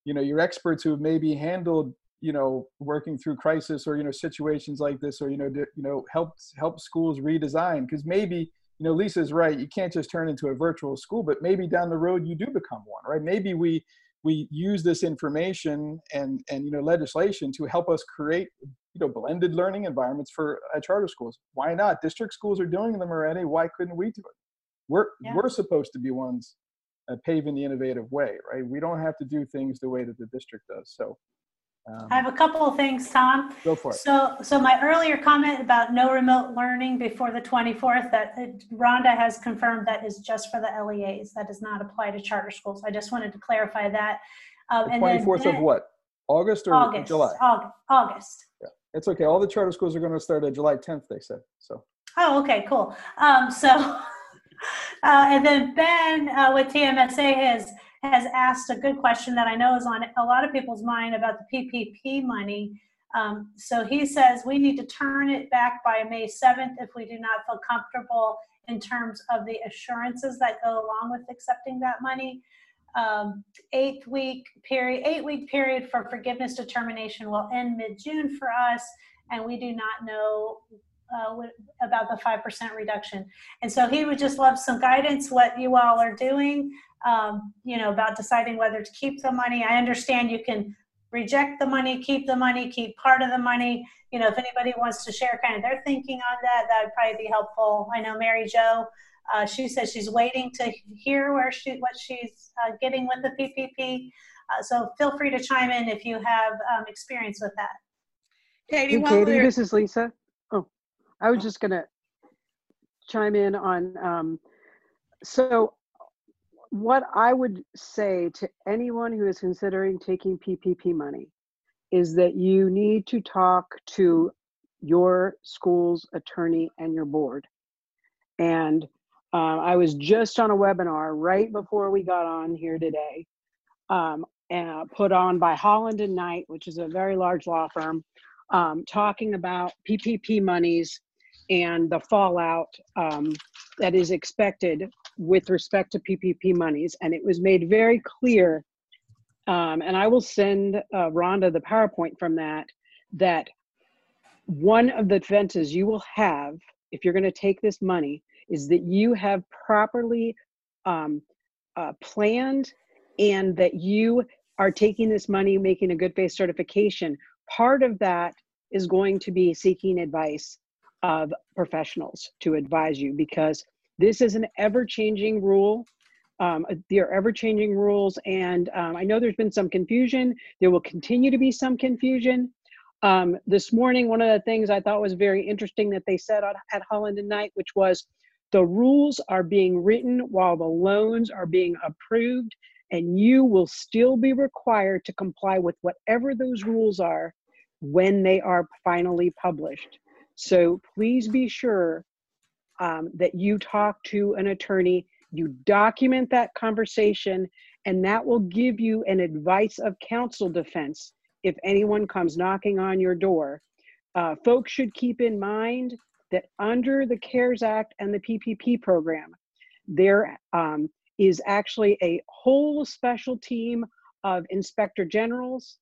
you know, your experts who have maybe handled you know working through crisis or you know situations like this or you know d- you know help help schools redesign. Because maybe you know lisa's right you can't just turn into a virtual school but maybe down the road you do become one right? Maybe we we use this information and and you know legislation to help us create you know blended learning environments for uh, charter schools. Why not? District schools are doing them already. Why couldn't we do it? We're Yeah. we're supposed to be ones uh, paving the innovative way right? We don't have to do things the way that the district does. So um, I have a couple of things, Tom. Go for it. So, so my earlier comment about no remote learning before the 24th, that it- Rhonda has confirmed that is just for the LEAs. That does not apply to charter schools. I just wanted to clarify that. Um, The and then 24th of what? August or August, July? August, August. Yeah. It's okay. All the charter schools are going to start at July 10th, they said. So, Oh, okay, cool. Um, so, uh, and then Ben uh, with TMSA has has asked a good question that I know is on a lot of people's mind about the PPP money. Um, so he says we need to turn it back by May 7th if we do not feel comfortable in terms of the assurances that go along with accepting that money. Um, eight week period, eight week period for forgiveness determination will end mid June for us, and we do not know uh, what, about the 5% reduction. And so he would just love some guidance, what you all are doing, um, you know, about deciding whether to keep the money. I understand you can reject the money, keep the money, keep part of the money. You know, if anybody wants to share kind of their thinking on that, that would probably be helpful. I know Mary Jo, uh, she says she's waiting to hear where she, what she's uh, getting with the PPP. Uh, so feel free to chime in if you have um, experience with that. Katie, Hey, while Katie, this is Lisa. I was just gonna chime in on, um, so what I would say to anyone who is considering taking PPP money is that you need to talk to your school's attorney and your board. And uh, I was just on a webinar right before we got on here today, um, and put on by Holland and Knight, which is a very large law firm, um, talking about PPP monies and the fallout um, that is expected with respect to PPP monies. And it was made very clear, um, and I will send uh, Rhonda the PowerPoint from that, that one of the defenses you will have if you're going to take this money is that you have properly um, uh, planned and that you are taking this money, making a good faith certification. Part of that is going to be seeking advice of professionals to advise you because this is an ever changing rule. Um, there are ever changing rules, and um, I know there's been some confusion. There will continue to be some confusion. Um, this morning, one of the things I thought was very interesting that they said at, at Holland and Knight, which was the rules are being written while the loans are being approved, and you will still be required to comply with whatever those rules are when they are finally published. So please be sure um, that you talk to an attorney, you document that conversation, and that will give you an advice of counsel defense if anyone comes knocking on your door. Uh, folks should keep in mind that under the CARES Act and the PPP program, there um, is actually a whole special team of inspector generals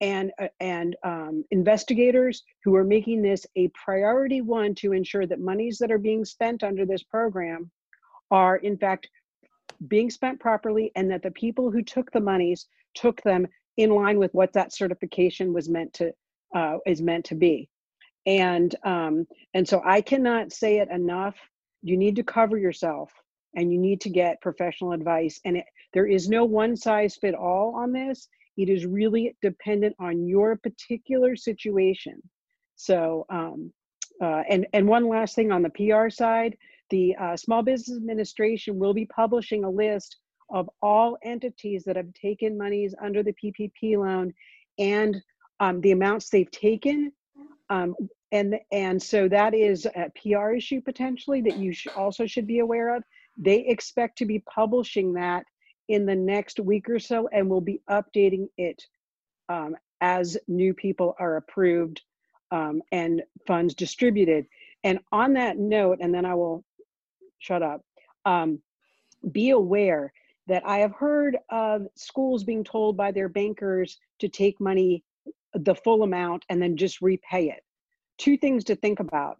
and uh, and um, investigators who are making this a priority one to ensure that monies that are being spent under this program are in fact being spent properly and that the people who took the monies took them in line with what that certification was meant to uh, is meant to be. And um, and so i cannot say it enough. You need to cover yourself and you need to get professional advice. And it, there is no one size fit all on this it is really dependent on your particular situation so um, uh, and and one last thing on the pr side the uh, small business administration will be publishing a list of all entities that have taken monies under the ppp loan and um, the amounts they've taken um, and and so that is a PR issue potentially that you sh- also should be aware of. They expect to be publishing that in the next week or so, and we'll be updating it um, as new people are approved um, and funds distributed. And on that note, and then I will shut up. Um, be aware that I have heard of schools being told by their bankers to take money the full amount and then just repay it two things to think about.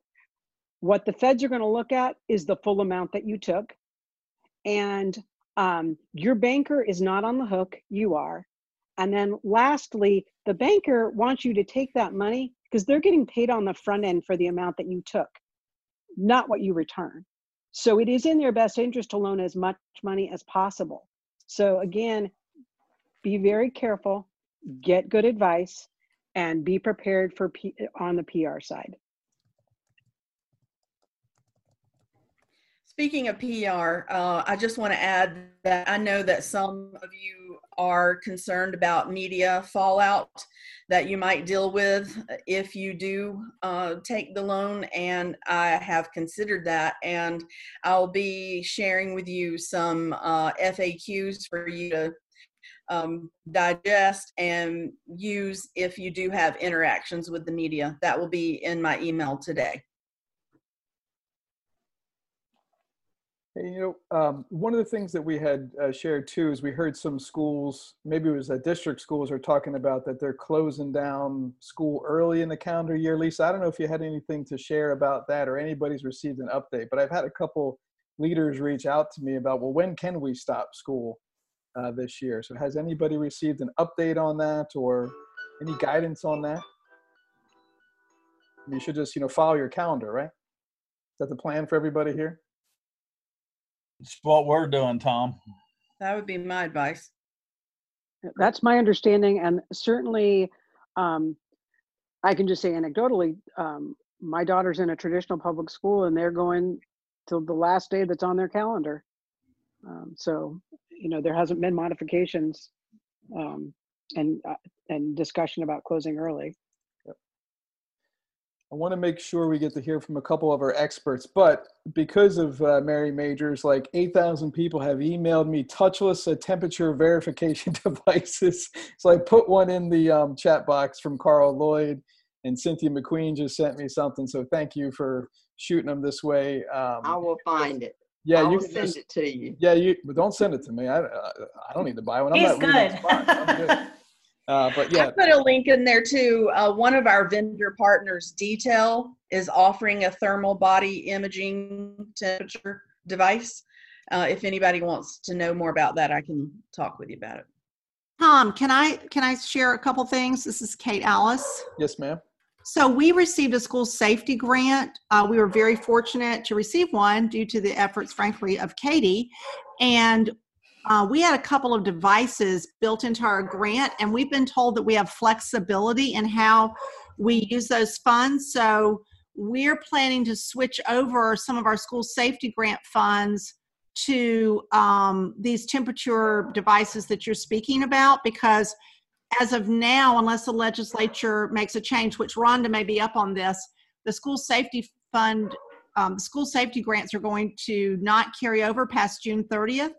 What the feds are going to look at is the full amount that you took. And um, your banker is not on the hook, you are. And then lastly, the banker wants you to take that money because they're getting paid on the front end for the amount that you took, not what you return. So it is in their best interest to loan as much money as possible. So again, be very careful, get good advice, and be prepared for P- on the PR side. Speaking of PR, uh, I just want to add that I know that some of you are concerned about media fallout that you might deal with if you do uh, take the loan, and I have considered that, and I'll be sharing with you some uh, FAQs for you to um, digest and use if you do have interactions with the media. That will be in my email today. You know, um, one of the things that we had uh, shared too is we heard some schools, maybe it was that district schools, are talking about that they're closing down school early in the calendar year. Lisa, I don't know if you had anything to share about that or anybody's received an update, but I've had a couple leaders reach out to me about, well, when can we stop school uh, this year? So has anybody received an update on that or any guidance on that? You should just, you know, follow your calendar, right? Is that the plan for everybody here? It's what we're doing, Tom. That would be my advice. That's my understanding, and certainly, um, I can just say anecdotally, um, my daughter's in a traditional public school, and they're going till the last day that's on their calendar. Um, so, you know, there hasn't been modifications um, and uh, and discussion about closing early. I want to make sure we get to hear from a couple of our experts, but because of uh, Mary Majors, like 8,000 people have emailed me touchless uh, temperature verification devices. So I put one in the um, chat box from Carl Lloyd, and Cynthia McQueen just sent me something. So thank you for shooting them this way. Um, I will find it. yeah, I you can send just, it to you. yeah, you but don't send it to me. I, I, I don't need to buy one. I'm He's not reading good. the box. I'm good. Uh, but I yeah, put a link in there too. Uh, one of our vendor partners, Detail, is offering a thermal body imaging temperature device. Uh, if anybody wants to know more about that, I can talk with you about it. Tom, can I can I share a couple things? This is Kate Alice. yes, ma'am. So we received a school safety grant. Uh, we were very fortunate to receive one due to the efforts, frankly, of Katie. And uh, we had a couple of devices built into our grant, and we've been told that we have flexibility in how we use those funds. So we're planning to switch over some of our school safety grant funds to um, these temperature devices that you're speaking about because as of now, unless the legislature makes a change, which Rhonda may be up on this, the school safety fund, um, school safety grants are going to not carry over past June 30th.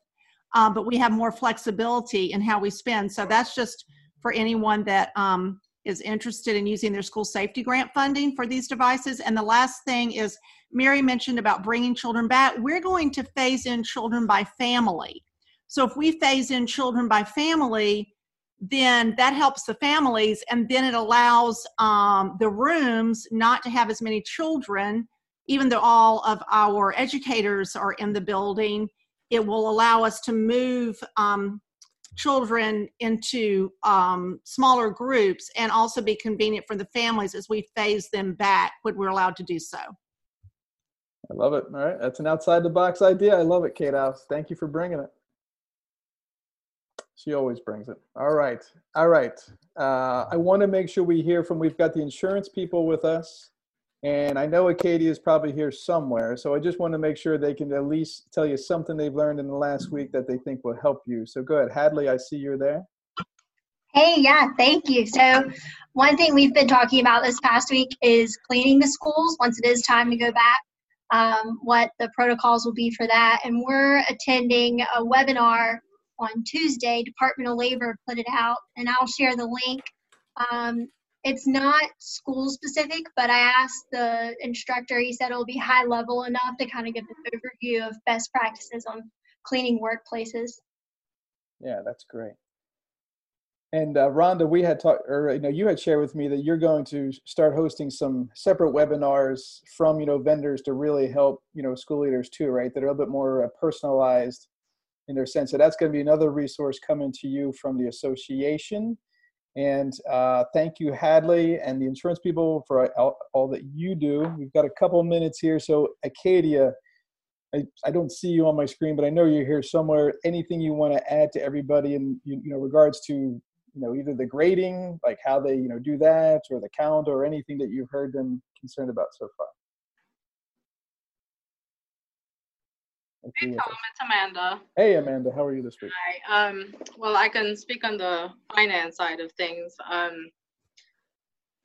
Uh, but we have more flexibility in how we spend. So that's just for anyone that um, is interested in using their school safety grant funding for these devices. And the last thing is Mary mentioned about bringing children back. We're going to phase in children by family. So if we phase in children by family, then that helps the families and then it allows um, the rooms not to have as many children even though all of our educators are in the building it will allow us to move um, children into um, smaller groups and also be convenient for the families as we phase them back when we're allowed to do so I love it. All right, that's an outside the box idea. I love it, Kate House. Thank you for bringing it. She always brings it. All right, all right. Uh, I want to make sure we hear from. We've got the insurance people with us, and I know Acadia is probably here somewhere. So I just want to make sure they can at least tell you something they've learned in the last week that they think will help you. So go ahead, Hadley. I see you're there. Hey, yeah, thank you. So, one thing we've been talking about this past week is cleaning the schools once it is time to go back, um, what the protocols will be for that. And we're attending a webinar on Tuesday. Department of Labor put it out, and I'll share the link. Um, it's not school specific, but I asked the instructor, he said it'll be high level enough to kind of give an overview of best practices on cleaning workplaces. Yeah, that's great. And uh, Rhonda, we had talked, or you know, you had shared with me that you're going to start hosting some separate webinars from you know vendors to really help you know school leaders too, right? That are a little bit more uh, personalized in their sense. So that's going to be another resource coming to you from the association. And uh, thank you, Hadley, and the insurance people for all, all that you do. We've got a couple minutes here, so Acadia. I, I don't see you on my screen, but I know you're here somewhere. Anything you want to add to everybody in you, you know regards to you know either the grading, like how they you know do that, or the calendar, or anything that you've heard them concerned about so far? Hey Tom, it's Amanda. Hey Amanda, how are you this week? Hi. Um, well, I can speak on the finance side of things. Um,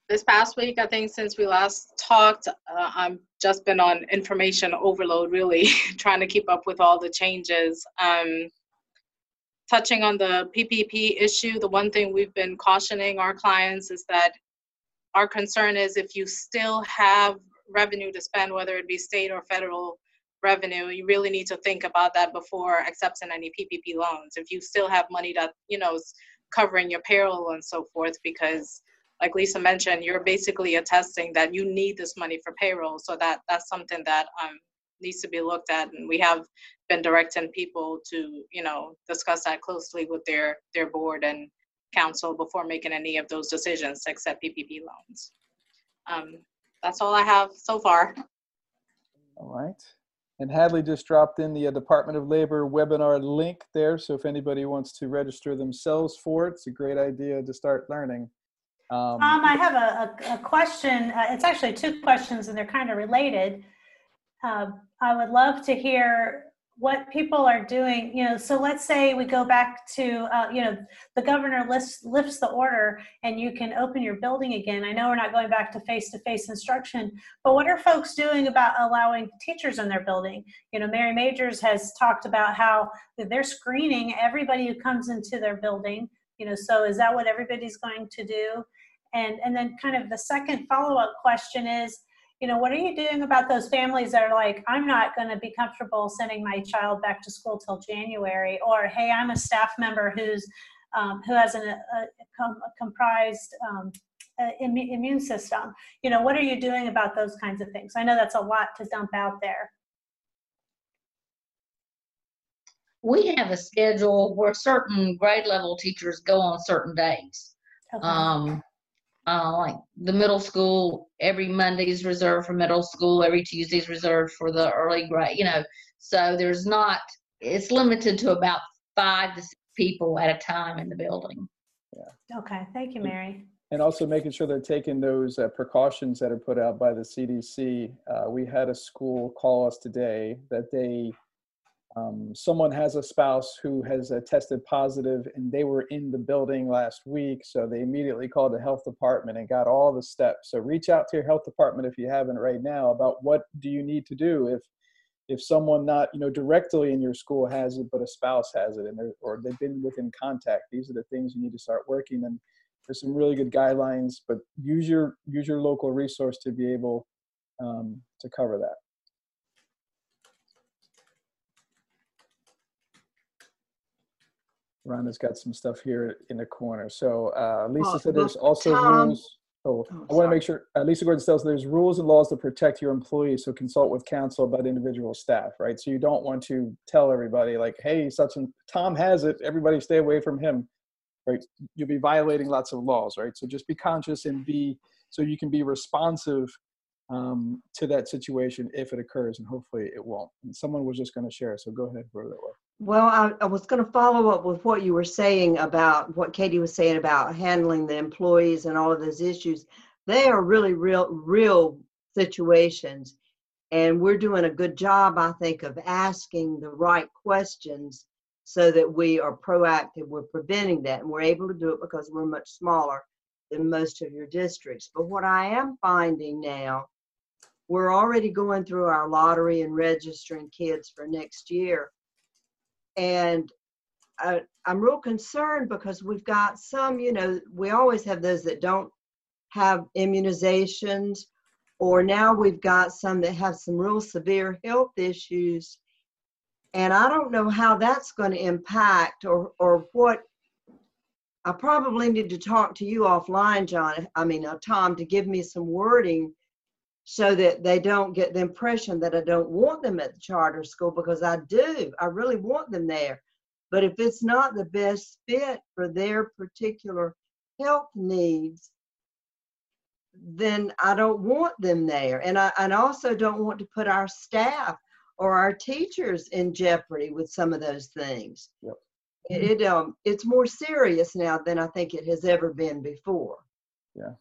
this past week, I think since we last talked, uh, I've just been on information overload, really trying to keep up with all the changes. Um, touching on the PPP issue, the one thing we've been cautioning our clients is that our concern is if you still have revenue to spend, whether it be state or federal revenue, you really need to think about that before accepting any PPP loans. If you still have money that, you know, is covering your payroll and so forth, because like Lisa mentioned, you're basically attesting that you need this money for payroll. So that that's something that um, needs to be looked at. And we have been directing people to, you know, discuss that closely with their their board and counsel before making any of those decisions to accept PPP loans. Um, that's all I have so far. All right. And Hadley just dropped in the uh, Department of Labor webinar link there. So if anybody wants to register themselves for it, it's a great idea to start learning. Um, Um, I have a, a, a question. Uh, it's actually two questions and they're kind of related. Um, I would love to hear what people are doing, you know, so let's say we go back to, uh, you know, the governor lifts, lifts the order and you can open your building again. I know we're not going back to face-to-face instruction, but what are folks doing about allowing teachers in their building? You know, Mary Majors has talked about how they're screening everybody who comes into their building. You know, so is that what everybody's going to do? And, and then kind of the second follow-up question is, you know, what are you doing about those families that are like, I'm not going to be comfortable sending my child back to school till January, or hey, I'm a staff member who's um, who has an, a, a, comprised um, uh, immu- immune system. You know, what are you doing about those kinds of things? I know that's a lot to dump out there. We have a schedule where certain grade level teachers go on certain days. Okay. Um, uh, like the middle school, every Monday is reserved for middle school, every Tuesday is reserved for the early grade, you know. So there's not, it's limited to about five to six people at a time in the building. yeah. Okay, thank you, Mary. and also making sure they're taking those uh, precautions that are put out by the CDC. Uh, we had a school call us today that they, um, someone has a spouse who has uh, tested positive and they were in the building last week. So they immediately called the health department and got all the steps. So reach out to your health department if you haven't right now about what do you need to do if if someone not you know directly in your school has it but a spouse has it and or they've been within contact these are the things you need to start working and there's some really good guidelines but use your use your local resource to be able um, to cover that Rhonda's got some stuff here in the corner. So uh, Lisa Well, said there's also Tom- rules. Oh, Oh, I want to make sure, uh, Lisa Gordon tells there's rules and laws to protect your employees. So consult with counsel about individual staff, right? So you don't want to tell everybody like, hey, such and Tom has it. Everybody stay away from him, right? You'll be violating lots of laws, right? So just be conscious and be, so you can be responsive um, to that situation if it occurs and hopefully it won't. And someone was just going to share. So go ahead, Brother. Well, I, I was going to follow up with what you were saying about what Katie was saying about handling the employees and all of those issues. They are really real, real situations. And we're doing a good job, I think, of asking the right questions so that we are proactive. We're preventing that. And we're able to do it because we're much smaller than most of your districts. But what I am finding now, we're already going through our lottery and registering kids for next year and I, I'm real concerned because we've got some, you know, we always have those that don't have immunizations, or now we've got some that have some real severe health issues. And I don't know how that's going to impact or, or what. I probably need to talk to you offline, John. I mean, uh, Tom, to give me some wording so that they don't get the impression that I don't want them at the charter school because I do. I really want them there. But if it's not the best fit for their particular health needs, then I don't want them there. And I and also don't want to put our staff or our teachers in jeopardy with some of those things. Yep. It, it um it's more serious now than I think it has ever been before. Yeah.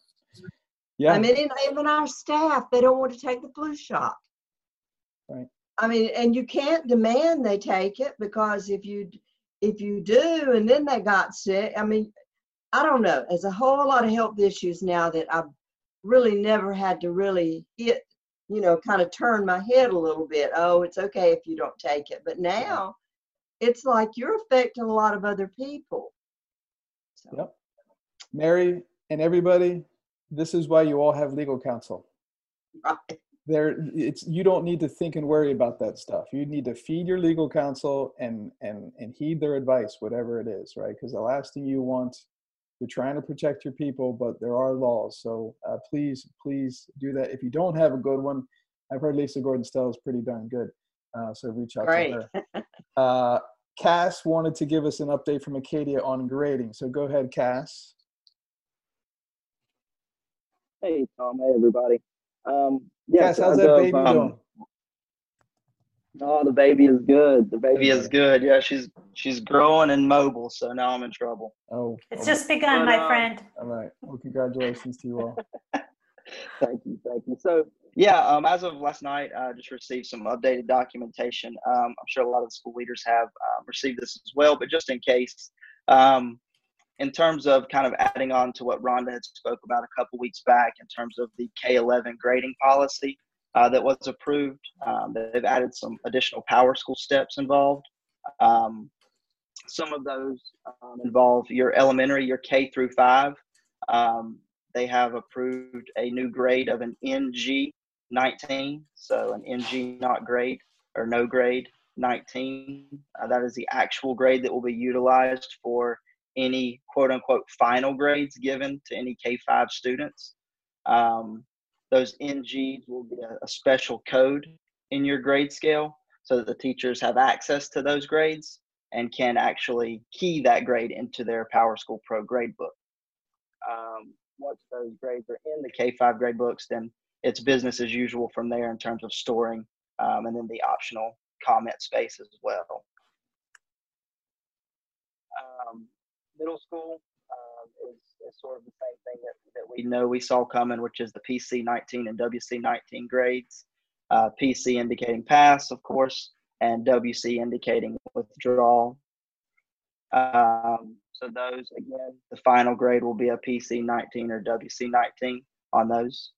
Yeah. I mean, even our staff, they don't want to take the flu shot. Right. I mean, and you can't demand they take it because if you if you do and then they got sick, I mean, I don't know. There's a whole lot of health issues now that I've really never had to really hit, you know, kind of turn my head a little bit. Oh, it's okay if you don't take it. But now it's like you're affecting a lot of other people. Yep. Mary and everybody, this is why you all have legal counsel. Right. There, it's you don't need to think and worry about that stuff. You need to feed your legal counsel and and and heed their advice, whatever it is, right? Because the last thing you want, you're trying to protect your people, but there are laws. So uh, please, please do that. If you don't have a good one, I've heard Lisa Gordon Stella is pretty darn good. Uh, so reach out Great. to her. Uh, Cass wanted to give us an update from Acadia on grading. So go ahead, Cass. Hey Tom, hey everybody. Um, yeah, Cass, so how's as that of, baby um, doing? Oh, the baby is good. The baby is good. Yeah, she's she's growing and mobile. So now I'm in trouble. Oh, It's oh, just begun, But, my um, friend. all right. Well, congratulations to you all. Thank you, thank you. So yeah, um, as of last night, I just received some updated documentation. Um, I'm sure a lot of the school leaders have um, received this as well, but just in case, um, in terms of kind of adding on to what Rhonda had spoke about a couple weeks back, in terms of the K11 grading policy uh, that was approved, um, they've added some additional Power School steps involved. Um, some of those um, involve your elementary, your K through five. Um, they have approved a new grade of an NG 19, so an NG not grade or no grade 19. Uh, that is the actual grade that will be utilized for any quote unquote final grades given to any K 5 students. Um, those NGs will be a, special code in your grade scale so that the teachers have access to those grades and can actually key that grade into their PowerSchool Pro grade book. Um, once those grades are in the K 5 grade books, then it's business as usual from there in terms of storing um, and then the optional comment space as well. Um, middle school um, is, is sort of the same thing that, that we know we saw coming, which is the PC 19 and WC 19 grades. Uh, PC indicating pass, of course, and WC indicating withdrawal. Um, so those again, the final grade will be a PC 19 or WC 19 on those,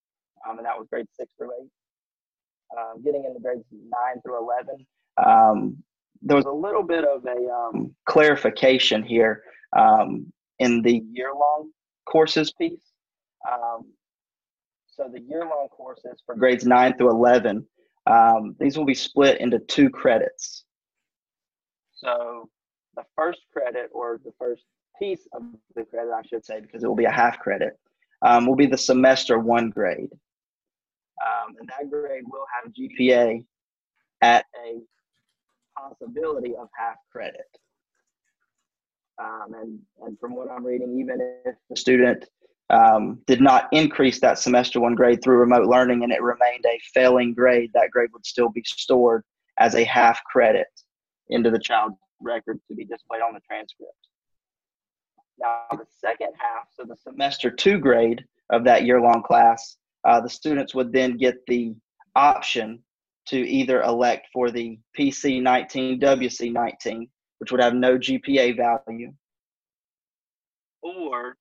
um, and that was grade six through eight. Um, getting into grades nine through 11, um, there was a little bit of a um, clarification here um, in the year-long courses piece. Um, so the year-long courses for grades nine through 11, um, these will be split into two credits. So the first credit or the first piece of the credit, I should say, because it will be a half credit, um, will be the semester one grade. Um, and that grade will have GPA at a possibility of half credit. Um, and, and from what I'm reading, even if the student um, did not increase that semester one grade through remote learning and it remained a failing grade, that grade would still be stored as a half credit into the child record to be displayed on the transcript. Now, the second half, so the semester two grade of that year long class, uh, the students would then get the option to either elect for the PC 19, WC 19, which would have no GPA value, or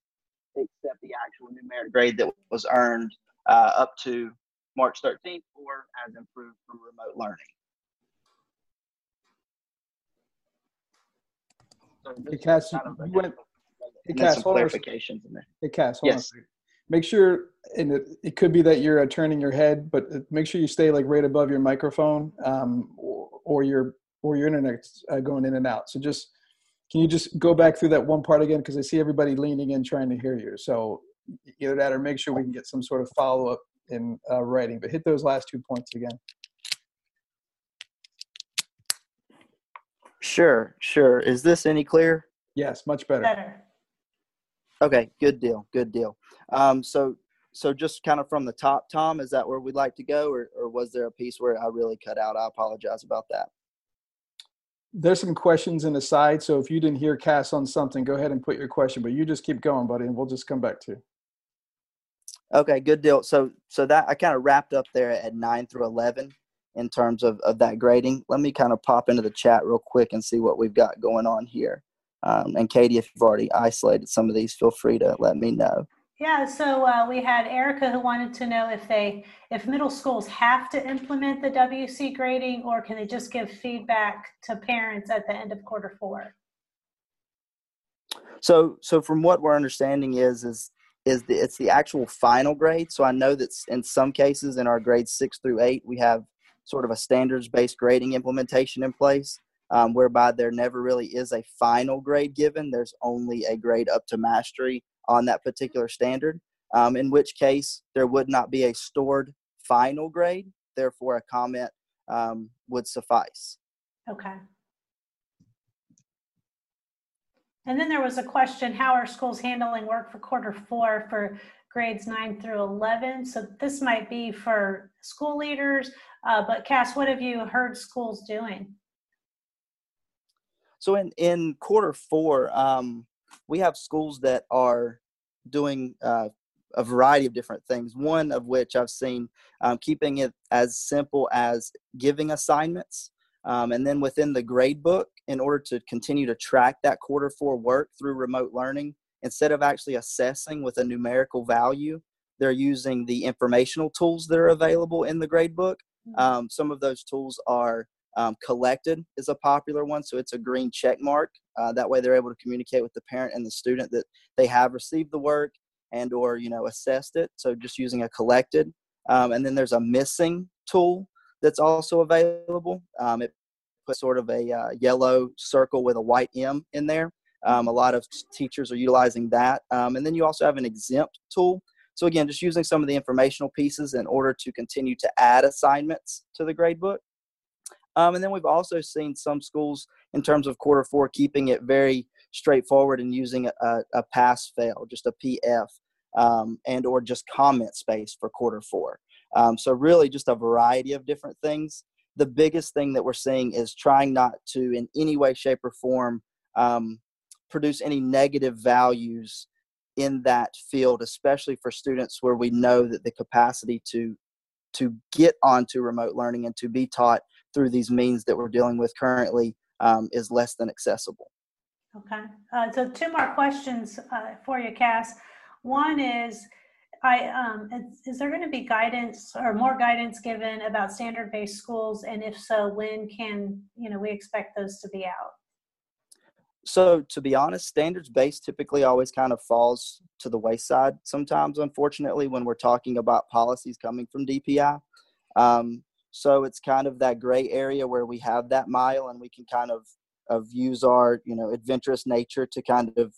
accept the actual numeric grade that was earned uh, up to March 13th or as improved through remote learning. So Hey, this Cass, you, kind of you went. Hey, Cass, some hold on. clarifications in there. Hey, Cass, hold Yes. second. Make sure, and it, it could be that you're uh, turning your head, but uh, make sure you stay like right above your microphone, um, or, or your or your internet's uh, going in and out. So just can you just go back through that one part again? Because I see everybody leaning in trying to hear you. So either that or make sure we can get some sort of follow up in uh, writing. But hit those last two points again. Sure, sure. Is this any clear? Yes, much better. Better. Okay, good deal, good deal. Um, so, so just kind of from the top, Tom, is that where we'd like to go, or, or was there a piece where I really cut out? I apologize about that. There's some questions in the side. So if you didn't hear Cass on something, go ahead and put your question. But you just keep going, buddy, and we'll just come back to you. Okay, good deal. So, so that I kind of wrapped up there at nine through eleven in terms of of that grading. Let me kind of pop into the chat real quick and see what we've got going on here. Um, and Katie, if you've already isolated some of these, feel free to let me know. Yeah, so uh, we had Erica who wanted to know if they, if middle schools have to implement the WC grading or can they just give feedback to parents at the end of quarter four? So, so from what we're understanding is is is the it's the actual final grade. So I know that in some cases in our grades six through eight, we have sort of a standards based grading implementation in place, um, whereby there never really is a final grade given. There's only a grade up to mastery on that particular standard. Um, in which case, there would not be a stored final grade. Therefore, a comment um, would suffice. Okay. And then there was a question, how are schools handling work for quarter four for grades nine through 11? So this might be for school leaders Uh, but Cass, what have you heard schools doing? So in in quarter four, um, we have schools that are doing uh, a variety of different things. One of which I've seen um, keeping it as simple as giving assignments, um, and then within the grade book, in order to continue to track that quarter four work through remote learning, instead of actually assessing with a numerical value, they're using the informational tools that are available in the grade book. Mm-hmm. Um, some of those tools are um, collected is a popular one, so it's a green check mark. Uh, that way, they're able to communicate with the parent and the student that they have received the work and or you know assessed it. So just using a collected, um, and then there's a missing tool that's also available. Um, it puts sort of a uh, yellow circle with a white M in there. Um, a lot of teachers are utilizing that, um, and then you also have an exempt tool. So again, just using some of the informational pieces in order to continue to add assignments to the gradebook. Um, and then we've also seen some schools in terms of quarter four keeping it very straightforward and using a, a pass fail, just a PF, um, and or just comment space for quarter four. Um, so really just a variety of different things. The biggest thing that we're seeing is trying not to in any way, shape, or form um, produce any negative values in that field, especially for students where we know that the capacity to to get onto remote learning and to be taught through these means that we're dealing with currently um, is less than accessible. Okay, uh, so two more questions uh, for you, Cass. One is, I um, is, is there going to be guidance or more guidance given about standard-based schools, and if so, when can you know we expect those to be out? So to be honest, standards-based typically always kind of falls to the wayside sometimes, unfortunately, when we're talking about policies coming from DPI. Um, so it's kind of that gray area where we have that mile and we can kind of, of use our, you know, adventurous nature to kind of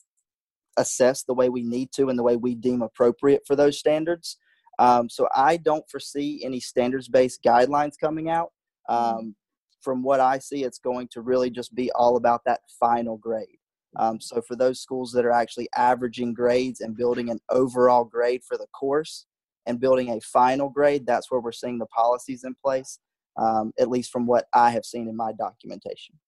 assess the way we need to and the way we deem appropriate for those standards. Um, so I don't foresee any standards based guidelines coming out. Mm-hmm. Um, from what I see, it's going to really just be all about that final grade. Um, so for those schools that are actually averaging grades and building an overall grade for the course, and building a final grade, that's where we're seeing the policies in place, um, at least from what I have seen in my documentation.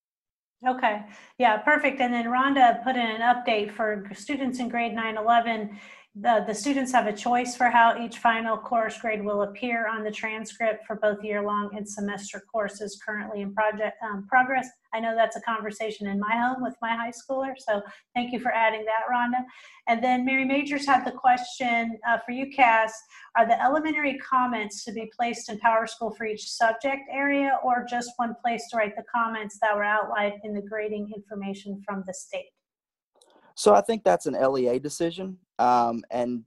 Okay, yeah, perfect. And then Rhonda put in an update for students in grade 9 11 the, the students have a choice for how each final course grade will appear on the transcript for both year-long and semester courses currently in project um, progress. I know that's a conversation in my home with my high schooler, so thank you for adding that, Rhonda. And then Mary Majors had the question uh, for you, Cass. Are the elementary comments to be placed in PowerSchool for each subject area or just one place to write the comments that were outlined in the grading information from the state? So I think that's an LEA decision. Um, and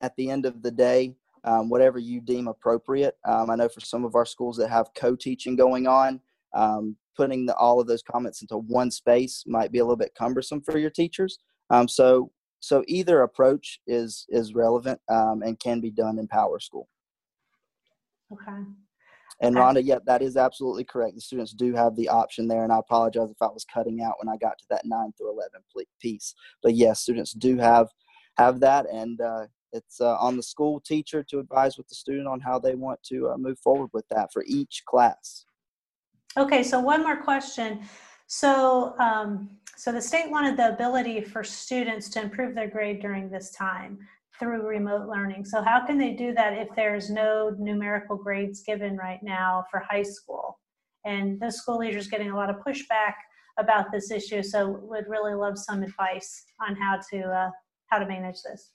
at the end of the day, um, whatever you deem appropriate. Um, I know for some of our schools that have co-teaching going on, um, putting the, all of those comments into one space might be a little bit cumbersome for your teachers. Um, so, so either approach is is relevant um, and can be done in PowerSchool. Okay. And Rhonda, yep, that is absolutely correct. The students do have the option there, and I apologize if I was cutting out when I got to that nine through eleven piece. But yes, students do have have that, and uh, it's uh, on the school teacher to advise with the student on how they want to uh, move forward with that for each class. Okay, so one more question. So, um, so the state wanted the ability for students to improve their grade during this time through remote learning. So how can they do that if there's no numerical grades given right now for high school? And the school leaders getting a lot of pushback about this issue, so would really love some advice on how to uh, how to manage this.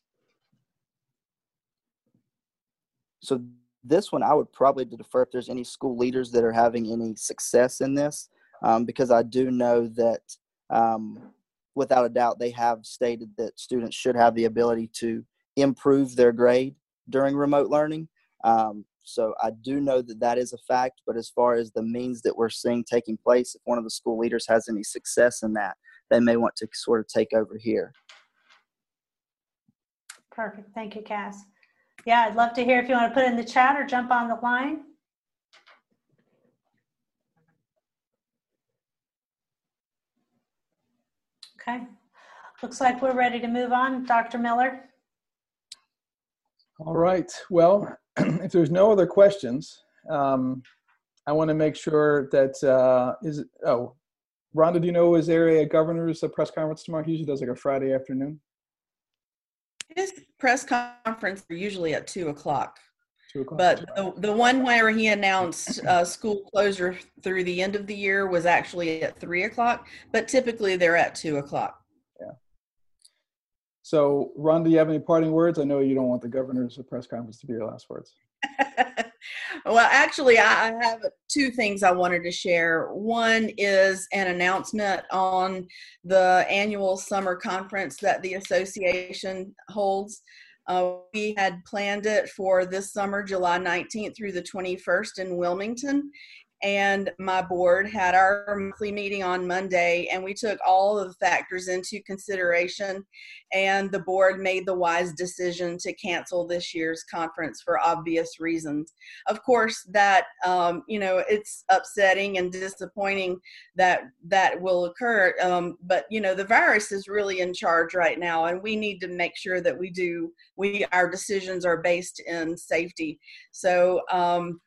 So this one, I would probably defer if there's any school leaders that are having any success in this, um, because I do know that um, without a doubt they have stated that students should have the ability to improve their grade during remote learning. Um, so I do know that that is a fact, but as far as the means that we're seeing taking place, if one of the school leaders has any success in that, they may want to sort of take over here. Perfect. Thank you, Cass. Yeah, I'd love to hear if you want to put it in the chat or jump on the line. Okay. Looks like we're ready to move on. Dr. Miller. All right. Well, if there's no other questions, um, I want to make sure that uh, is it, oh, Rhonda, do you know is there a governor's a press conference tomorrow? He usually does like a Friday afternoon. His press conference are usually at two o'clock. Two o'clock. But the, the one where he announced uh, school closure through the end of the year was actually at three o'clock, but typically they're at two o'clock. Yeah. So, Ron, do you have any parting words? I know you don't want the governor's press conference to be your last words. Well, actually, I have two things I wanted to share. One is an announcement on the annual summer conference that the association holds. Uh, we had planned it for this summer, July 19th through the 21st in Wilmington. And my board had our monthly meeting on Monday, and we took all of the factors into consideration. And the board made the wise decision to cancel this year's conference for obvious reasons. Of course, that um, you know it's upsetting and disappointing that that will occur. Um, but you know the virus is really in charge right now, and we need to make sure that we do we our decisions are based in safety. So. Um,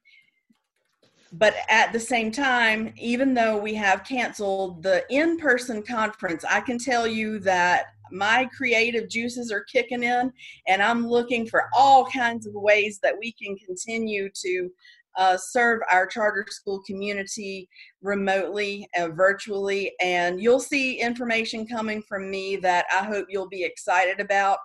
but at the same time, even though we have canceled the in person conference, I can tell you that my creative juices are kicking in, and I'm looking for all kinds of ways that we can continue to uh, serve our charter school community remotely, uh, virtually. And you'll see information coming from me that I hope you'll be excited about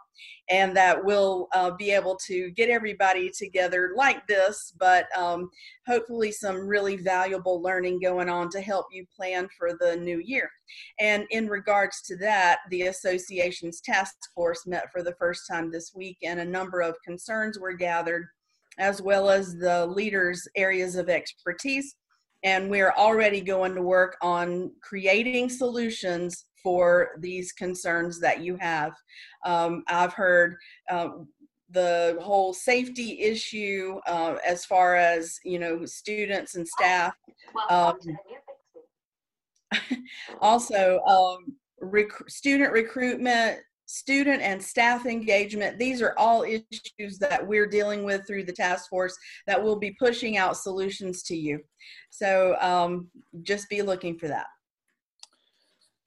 and that we'll uh, be able to get everybody together like this, but um, hopefully some really valuable learning going on to help you plan for the new year. And in regards to that, the association's task force met for the first time this week, and a number of concerns were gathered, as well as the leaders' areas of expertise. And we're already going to work on creating solutions for these concerns that you have. Um, I've heard um, the whole safety issue uh, as far as you know students and staff. Um, also, um, rec- student recruitment, student and staff engagement. These are all issues that we're dealing with through the task force that will be pushing out solutions to you. So um, just be looking for that.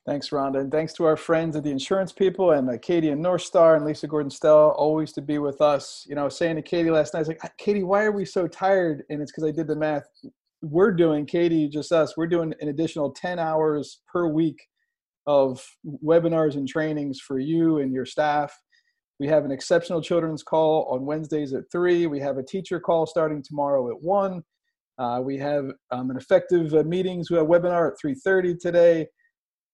Thanks, Rhonda. And thanks to our friends at the insurance people and Katie and North Star and Lisa Gordon Stella, always to be with us. You know, saying to Katie last night, I was like, Katie, why are we so tired? And it's because I did the math. We're doing, Katie, just us, we're doing an additional 10 hours per week of webinars and trainings for you and your staff. We have an exceptional children's call on Wednesdays at 3. We have a teacher call starting tomorrow at 1. Uh, we have um, an effective uh, meetings, we have a webinar at 3.30 today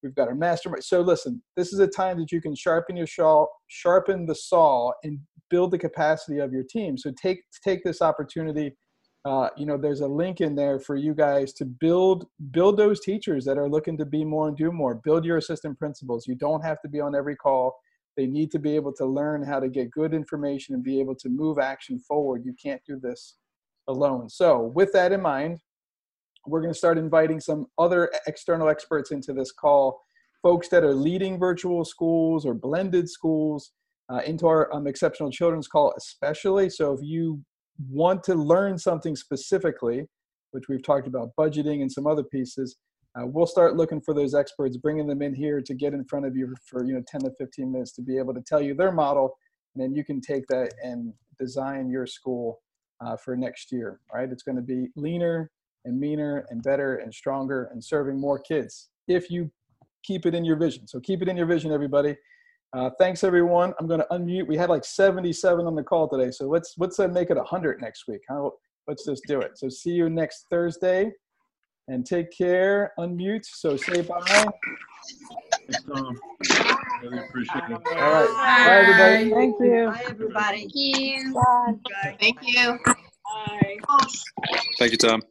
We've got our mastermind. So listen, this is a time that you can sharpen your saw, sharpen the saw, and build the capacity of your team. So take take this opportunity. Uh, you know, there's a link in there for you guys to build build those teachers that are looking to be more and do more. Build your assistant principals. You don't have to be on every call. They need to be able to learn how to get good information and be able to move action forward. You can't do this alone. So, with that in mind, we're going to start inviting some other external experts into this call, folks that are leading virtual schools or blended schools uh, into our um, exceptional children's call, especially. So if you want to learn something specifically, which we've talked about budgeting and some other pieces, uh, we'll start looking for those experts, bringing them in here to get in front of you for you know 10 to 15 minutes to be able to tell you their model, and then you can take that and design your school uh, for next year. Right? It's going to be leaner, and meaner and better and stronger and serving more kids if you keep it in your vision. So keep it in your vision, everybody. Uh, thanks, everyone. I'm going to unmute. We had like 77 on the call today, so let's let's uh, make it 100 next week. How, let's just do it. So see you next Thursday, and take care. Unmute. So say bye. Thanks, Tom. Really appreciate it. All right. Bye, bye everybody. Thank you. Bye, everybody. Thank you. Thank you. Bye. Thank you, Tom.